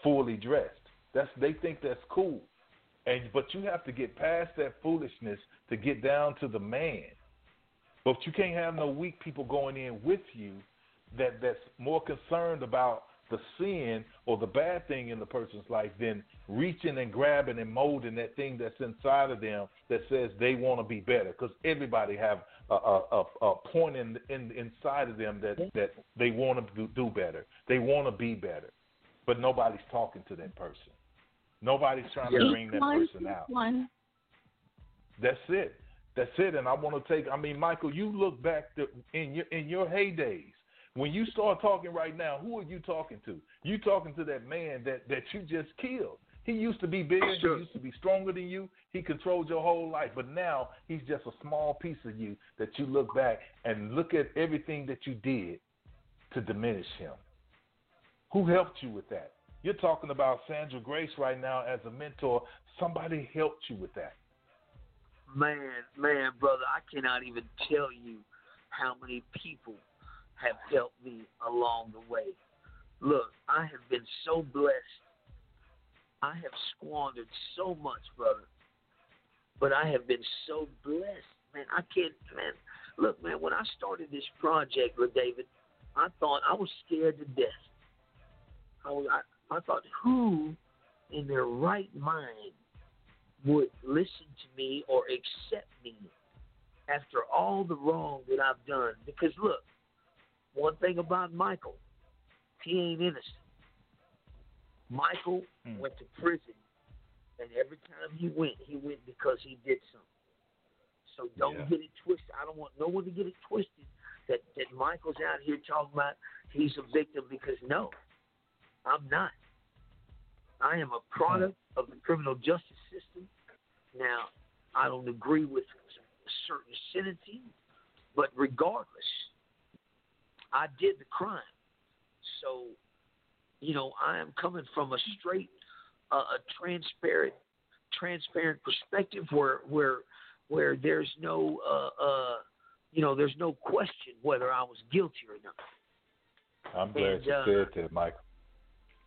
fully dressed. That's they think that's cool. And but you have to get past that foolishness to get down to the man. But you can't have no weak people going in with you that that's more concerned about the sin or the bad thing in the person's life than reaching and grabbing and molding that thing that's inside of them that says they want to be better. Because everybody have a, a, a, point in, in inside of them that that they want to do, do better. They want to be better, but nobody's talking to that person. Nobody's trying to bring that person out. That's it. That's it. And I want to take. I mean, Michael, you look back to, in your in your heydays when you start talking right now. Who are you talking to? You talking to that man that that you just killed. He used to be bigger. He used to be stronger than you. He controlled your whole life. But now he's just a small piece of you that you look back and look at everything that you did to diminish him. Who helped you with that? You're talking about Sandra Grace right now as a mentor. Somebody helped you with that. Man, man, brother, I cannot even tell you how many people have helped me along the way. Look, I have been so blessed. I have squandered so much, brother. But I have been so blessed. Man, I can't man. Look, man, when I started this project with David, I thought I was scared to death. I was I, I thought who in their right mind would listen to me or accept me after all the wrong that I've done. Because look, one thing about Michael, he ain't innocent. Michael hmm. went to prison, and every time he went, he went because he did something. So don't Yeah. get it twisted. I don't want no one to get it twisted that that Michael's out here talking about he's a victim because no, I'm not. I am a product hmm. of the criminal justice system. Now, I don't agree with certain sentencing, but regardless, I did the crime. So, you know, I am coming from a straight, uh, a transparent, transparent perspective where where where there's no, uh, uh, you know, there's no question whether I was guilty or not. I'm glad And, you uh, said that, Michael.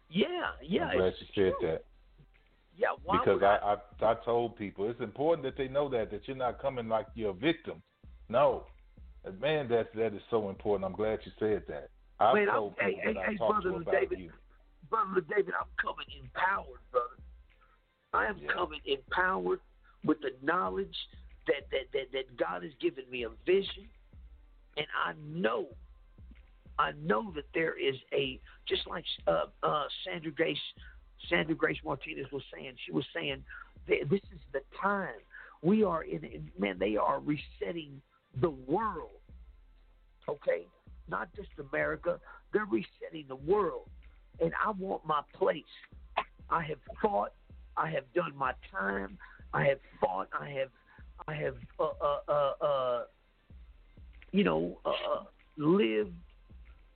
Yeah, yeah, I'm glad it's you said true. that. Yeah, why because I, I I told people it's important that they know that that you're not coming like you're a victim. No, man, that that is so important. I'm glad you said that. I've Man, I'm- told hey, people hey, I hey, talked to about David. you. Brother David, I'm coming empowered, brother. I am coming empowered with the knowledge that, that, that, that God has given me a vision. And I know, I know that there is a, just like uh, uh, Sandra Grace, Sandra Grace Martinez was saying, she was saying, th- this is the time. We are in, man, they are resetting the world, okay? Not just America, they're resetting the world and I want my place. I have fought. I have done my time. I have fought. I have, I have, uh, uh, uh, uh you know, uh, uh, lived.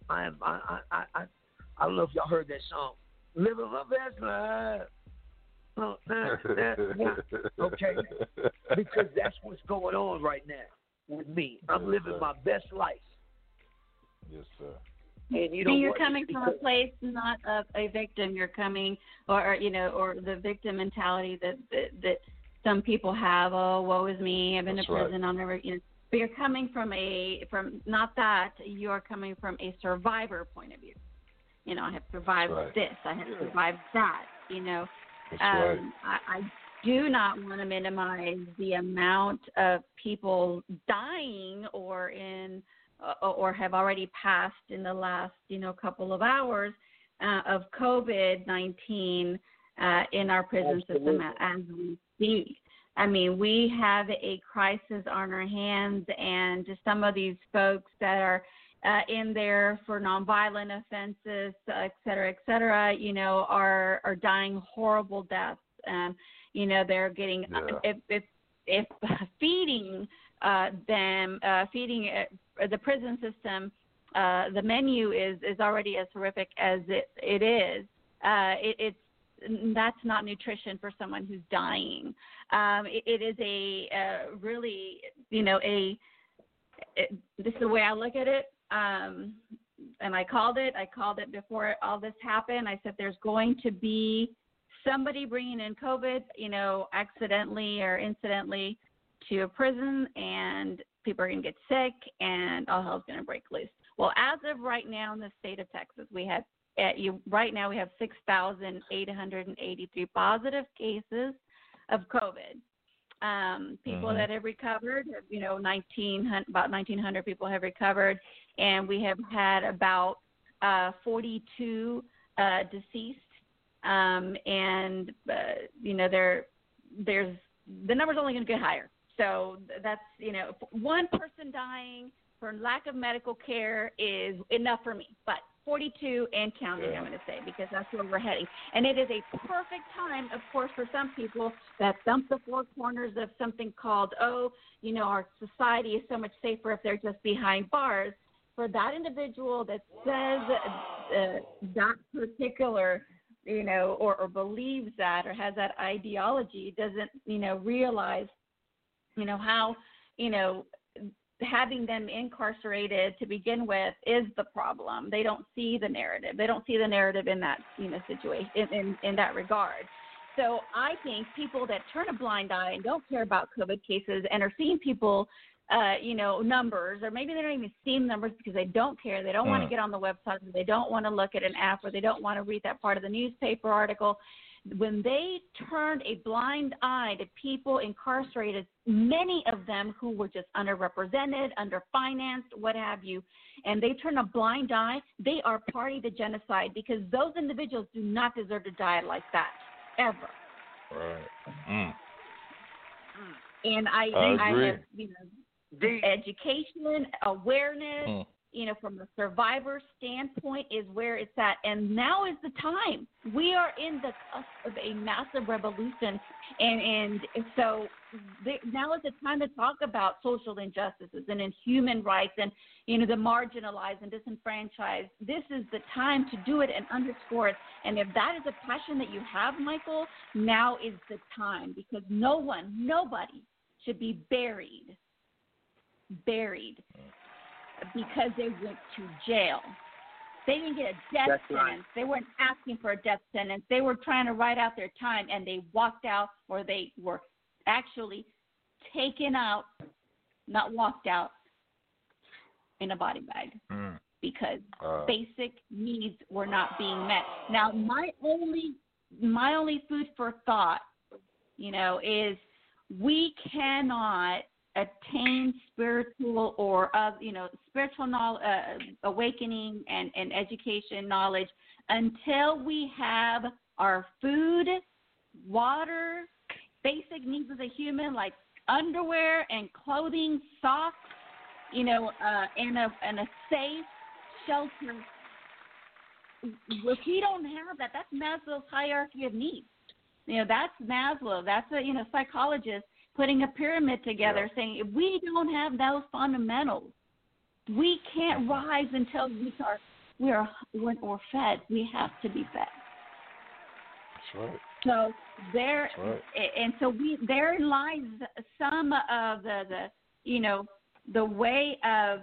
I am. I, I, I, I don't know if y'all heard that song. Living my best life. No, nah, nah, nah. Okay, because that's what's going on right now with me. I'm Yes, living sir. my best life, Yes, sir. and you know and you're coming from a place not of a victim. You're coming, or, or you know, or the victim mentality that that that, some people have. Oh, woe is me! I've been That's to right. prison. I'll never. You know, but you're coming from a from not that. You're coming from a survivor point of view. You know, I have survived Right. this. I have survived that. You know, That's right. um, I, I do not want to minimize the amount of people dying or in uh, or have already passed in the last you know couple of hours uh, of COVID nineteen uh, in our prison system as we speak. I mean, we have a crisis on our hands, and just some of these folks that are uh, in there for nonviolent offenses, et cetera, et cetera, you know, are are dying horrible deaths. And you know, they're getting Yeah. if if if (laughs) feeding uh, them, uh, feeding uh, the prison system, uh, the menu is is already as horrific as it it is. Uh, it, it's that's not nutrition for someone who's dying. Um, it, it is a uh, really, you know, a. It, this is the way I look at it, um, and I called it. I called it before all this happened. I said there's going to be somebody bringing in COVID, you know, accidentally or incidentally to a prison, and people are going to get sick, and all hell's going to break loose. Well, as of right now in the state of Texas, we have at you right now we have 6,883 positive cases of COVID. Um, people Mhm. that have recovered, you know, 19 about 1,900 people have recovered, and we have had about uh, 42 uh, deceased. Um, and uh, you know, there there's the number's only going to get higher. So that's you know, one person dying for lack of medical care is enough for me. But 42 and counting, Yeah. I'm going to say, because that's where we're heading. And it is a perfect time, of course, for some people that thump the four corners of something called, oh, you know, our society is so much safer if they're just behind bars. For that individual that says uh, that particular, you know, or, or believes that or has that ideology, doesn't, you know, realize, you know, how, you know, having them incarcerated to begin with is the problem. They don't see the narrative. They don't see the narrative in that you know situation in, in, in that regard. So I think people that turn a blind eye and don't care about COVID cases and are seeing people, uh, you know, numbers, or maybe they don't even see numbers because they don't care. They don't want to Mm. get on the website. Or they don't want to look at an app, or they don't want to read that part of the newspaper article when they turned a blind eye to people incarcerated, many of them who were just underrepresented, underfinanced, what have you, and they turn a blind eye, they are party to genocide because those individuals do not deserve to die like that, ever. Right. Mm. And I, I agree. have, you know, education, awareness, Mm. you know, from the survivor standpoint is where it's at. And now is the time. We are in the cusp of a massive revolution. And, and so the, now is the time to talk about social injustices and in human rights and, you know, the marginalized and disenfranchised. This is the time to do it and underscore it. And if that is a passion that you have, Michael, now is the time because no one, nobody should be buried, buried because they went to jail. They didn't get a death That's right. sentence. They weren't asking for a death sentence. They were trying to write out their time and they walked out or they were actually taken out, not walked out, in a body bag Mm. because Uh, basic needs were not being met. Now, my only my only food for thought, you know, is we cannot attain spiritual or uh, you know spiritual knowledge, uh, awakening and, and education knowledge until we have our food, water, basic needs as a human like underwear and clothing, socks, you know, uh, and a and a safe shelter. If we don't have that, that's Maslow's hierarchy of needs. You know, that's Maslow. That's a you know psychologist putting a pyramid together, saying if we don't have those fundamentals, we can't rise until we are we are when we're fed. We have to be fed. That's right. So there, right. and so we there lies some of the the you know the way of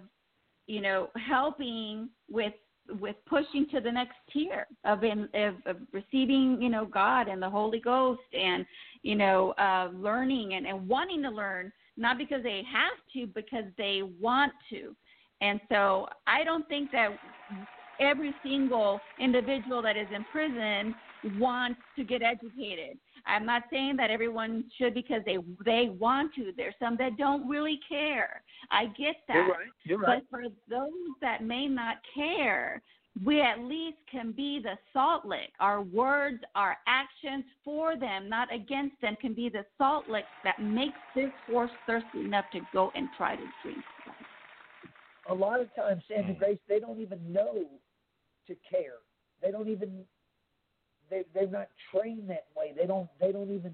you know helping with with pushing to the next tier of, in, of, of receiving, you know, God and the Holy Ghost, and you know, uh, learning and, and wanting to learn, not because they have to, because they want to. And so I don't think that every single individual that is in prison wants to get educated. I'm not saying that everyone should because they they want to. There's some that don't really care. I get that. You're right. You're right. But for those that may not care, we at least can be the salt lick. Our words, our actions for them, not against them, can be the salt lick that makes this horse thirsty enough to go and try to drink. A lot of times, Sandra Grace, they don't even know to care. They don't even they they're not trained that way. They don't they don't even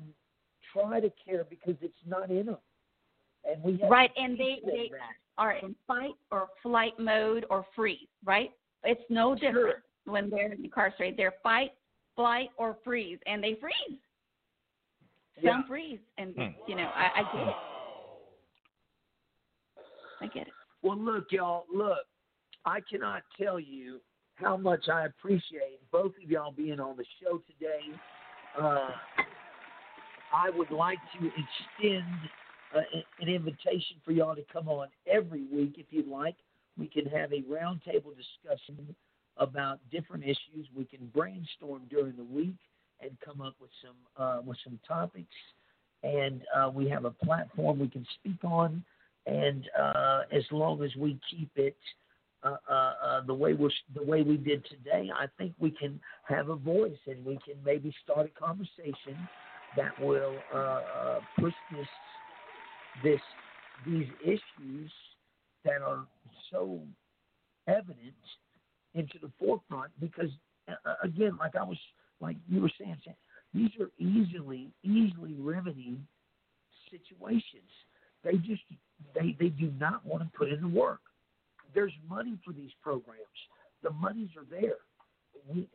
try to care because it's not in them. And we have right, and they they that. are in fight or flight mode or freeze. Right? It's no different when they're incarcerated. They're fight, flight, or freeze, and they freeze. Some Yeah. freeze, and hmm. you know I, I get it. I get it. Well, look, y'all, look, I cannot tell you how much I appreciate both of y'all being on the show today. Uh, I would like to extend uh, an invitation for y'all to come on every week if you'd like. We can have a roundtable discussion about different issues. We can brainstorm during the week and come up with some uh, with some topics. And uh, we have a platform we can speak on. And uh, as long as we keep it uh, uh, uh, the way we the way we did today, I think we can have a voice and we can maybe start a conversation that will push this this these issues that are so evident into the forefront because again, like I was like you were saying, these are easily easily remedied situations. They just they they do not want to put in the work. There's money for these programs. The monies are there. We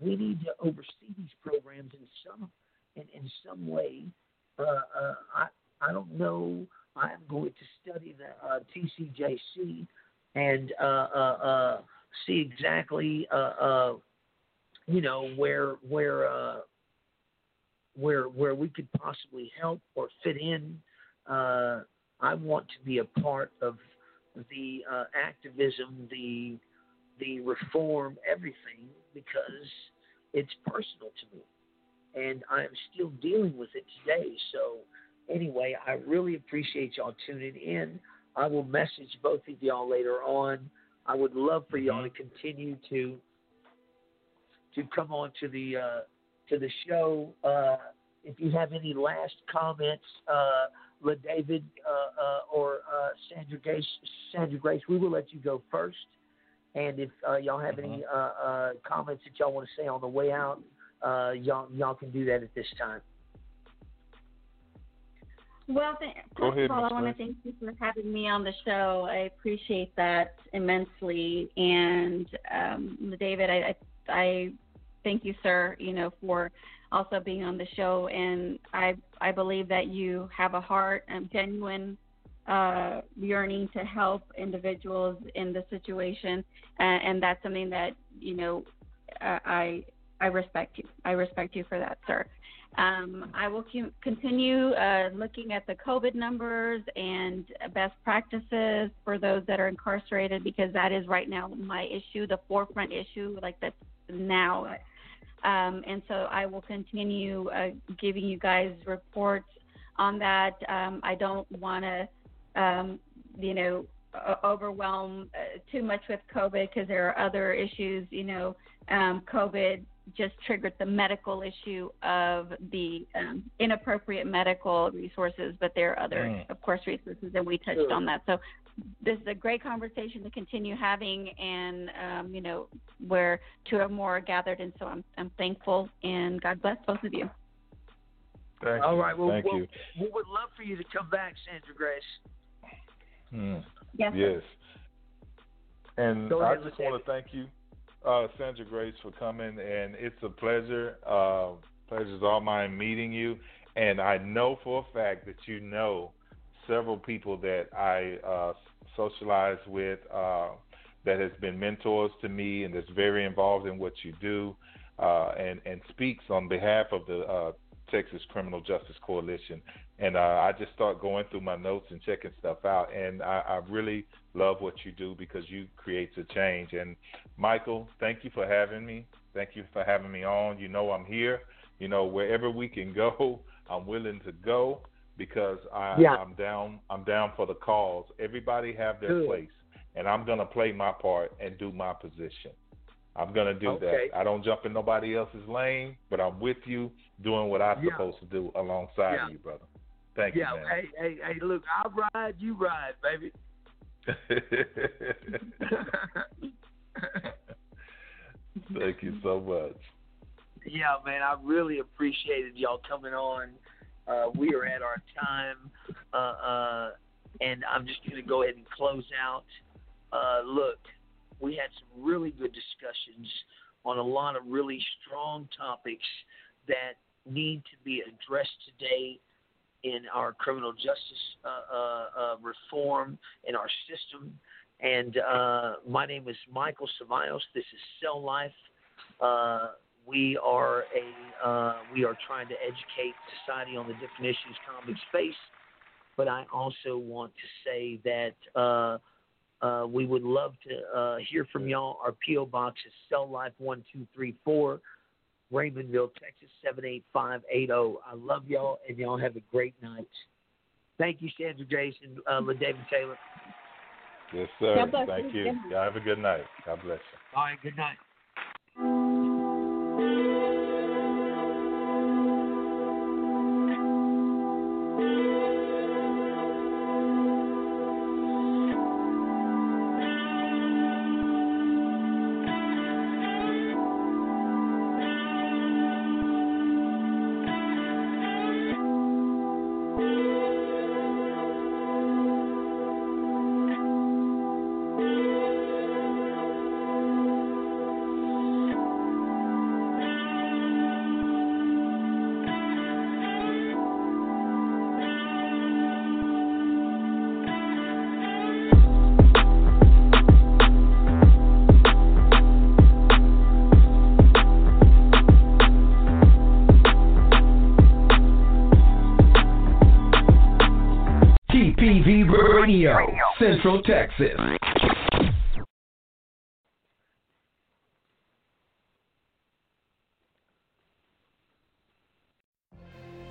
we need to oversee these programs in some in, in some way. Uh, uh, I I don't know. I am going to study the uh, TCJC and uh, uh, uh, see exactly uh, uh, you know where where uh, where where we could possibly help or fit in. Uh, I want to be a part of the uh, activism, the the reform, everything because it's personal to me, and I am still dealing with it today. So anyway, I really appreciate y'all tuning in. I will message both of y'all later on. I would love for y'all to continue to to come on to the uh, to the show. Uh, if you have any last comments, uh, David uh, uh, or uh, Sandra Grace, Sandra Grace, we will let you go first. And if uh, y'all have any uh, uh, comments that y'all want to say on the way out, uh, y'all y'all can do that at this time. Well, th- Go first ahead, of all, Ms. I want to thank you for having me on the show. I appreciate that immensely. And um, David, I, I, I thank you, sir. You know, for also being on the show. And I, I believe that you have a heart and genuine uh, yearning to help individuals in the situation, and, and that's something that you know uh, I I respect you. I respect you for that, sir. Um, I will continue uh, looking at the COVID numbers and best practices for those that are incarcerated because that is right now my issue, the forefront issue, like that's now. Um, and so I will continue uh, giving you guys reports on that. Um, I don't want to, um, you know, overwhelm uh, too much with COVID because there are other issues. You know, um, COVID just triggered the medical issue of the um, inappropriate medical resources, but there are other, Mm. of course, resources, and we touched Sure. on that. So this is a great conversation to continue having, and um, you know, where two or more are gathered, and so I'm I'm thankful, and God bless both of you. Thank All you. right. Well, Thank well, you. we would love for you to come back, Sandra Grace. Hmm. Yes. Yes. And Go I just want to thank you, uh, Sandra Grace, for coming. And it's a pleasure. Uh, pleasure's all mine meeting you. And I know for a fact that you know several people that I uh, socialize with, uh, that has been mentors to me and that's very involved in what you do, uh, and and speaks on behalf of the uh, Texas Criminal Justice Coalition. And uh, I just start going through my notes and checking stuff out, and I, I really love what you do because you create a change. And Michael, thank you for having me. Thank you for having me on. You know I'm here. You know wherever we can go, I'm willing to go because I, Yeah. I'm down. I'm down for the cause. Everybody have their Good. place, and I'm gonna play my part and do my position. I'm gonna do Okay. that. I don't jump in nobody else's lane, but I'm with you doing what I'm Yeah. supposed to do alongside Yeah. you, brother. Thank you, man. hey, hey, hey, look, I ride, you ride, baby. (laughs) (laughs) Thank you so much. Yeah, man, I really appreciated y'all coming on. Uh, we are at our time, uh, uh, and I'm just going to go ahead and close out. Uh, look, we had some really good discussions on a lot of really strong topics that need to be addressed today in our criminal justice uh, uh, reform in our system. And my name is Michael Cevallos. This is Cell Life. We are a uh, we are trying to educate society on the different issues convicts face, but I also want to say that uh, uh, we would love to uh, hear from y'all. Our PO box is Cell Life one two three four, Raymondville, Texas seven eight five eight zero. I love y'all, and y'all have a great night. Thank you, Sandra Jason, uh, LaDavid Taylor. Yes, sir. God bless Thank you. you. Y'all have a good night. God bless you. All right, good night. Central Texas.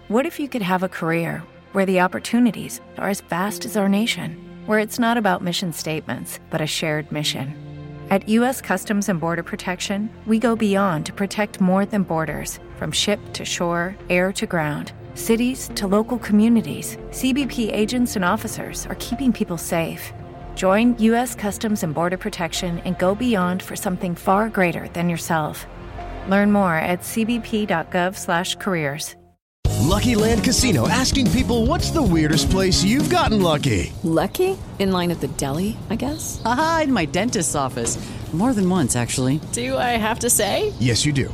What if you could have a career where the opportunities are as vast as our nation, where it's not about mission statements, but a shared mission? At U.S. Customs and Border Protection, we go beyond to protect more than borders from ship to shore, air to ground, cities to local communities. CBP agents and officers are keeping people safe. Join U.S. Customs and Border Protection and go beyond for something far greater than yourself. Learn more at cbp.gov/careers. Lucky Land Casino asking people what's the weirdest place you've gotten lucky? Lucky? In line at the deli, I guess? Aha, in my dentist's office. More than once, actually. Do I have to say? Yes, you do.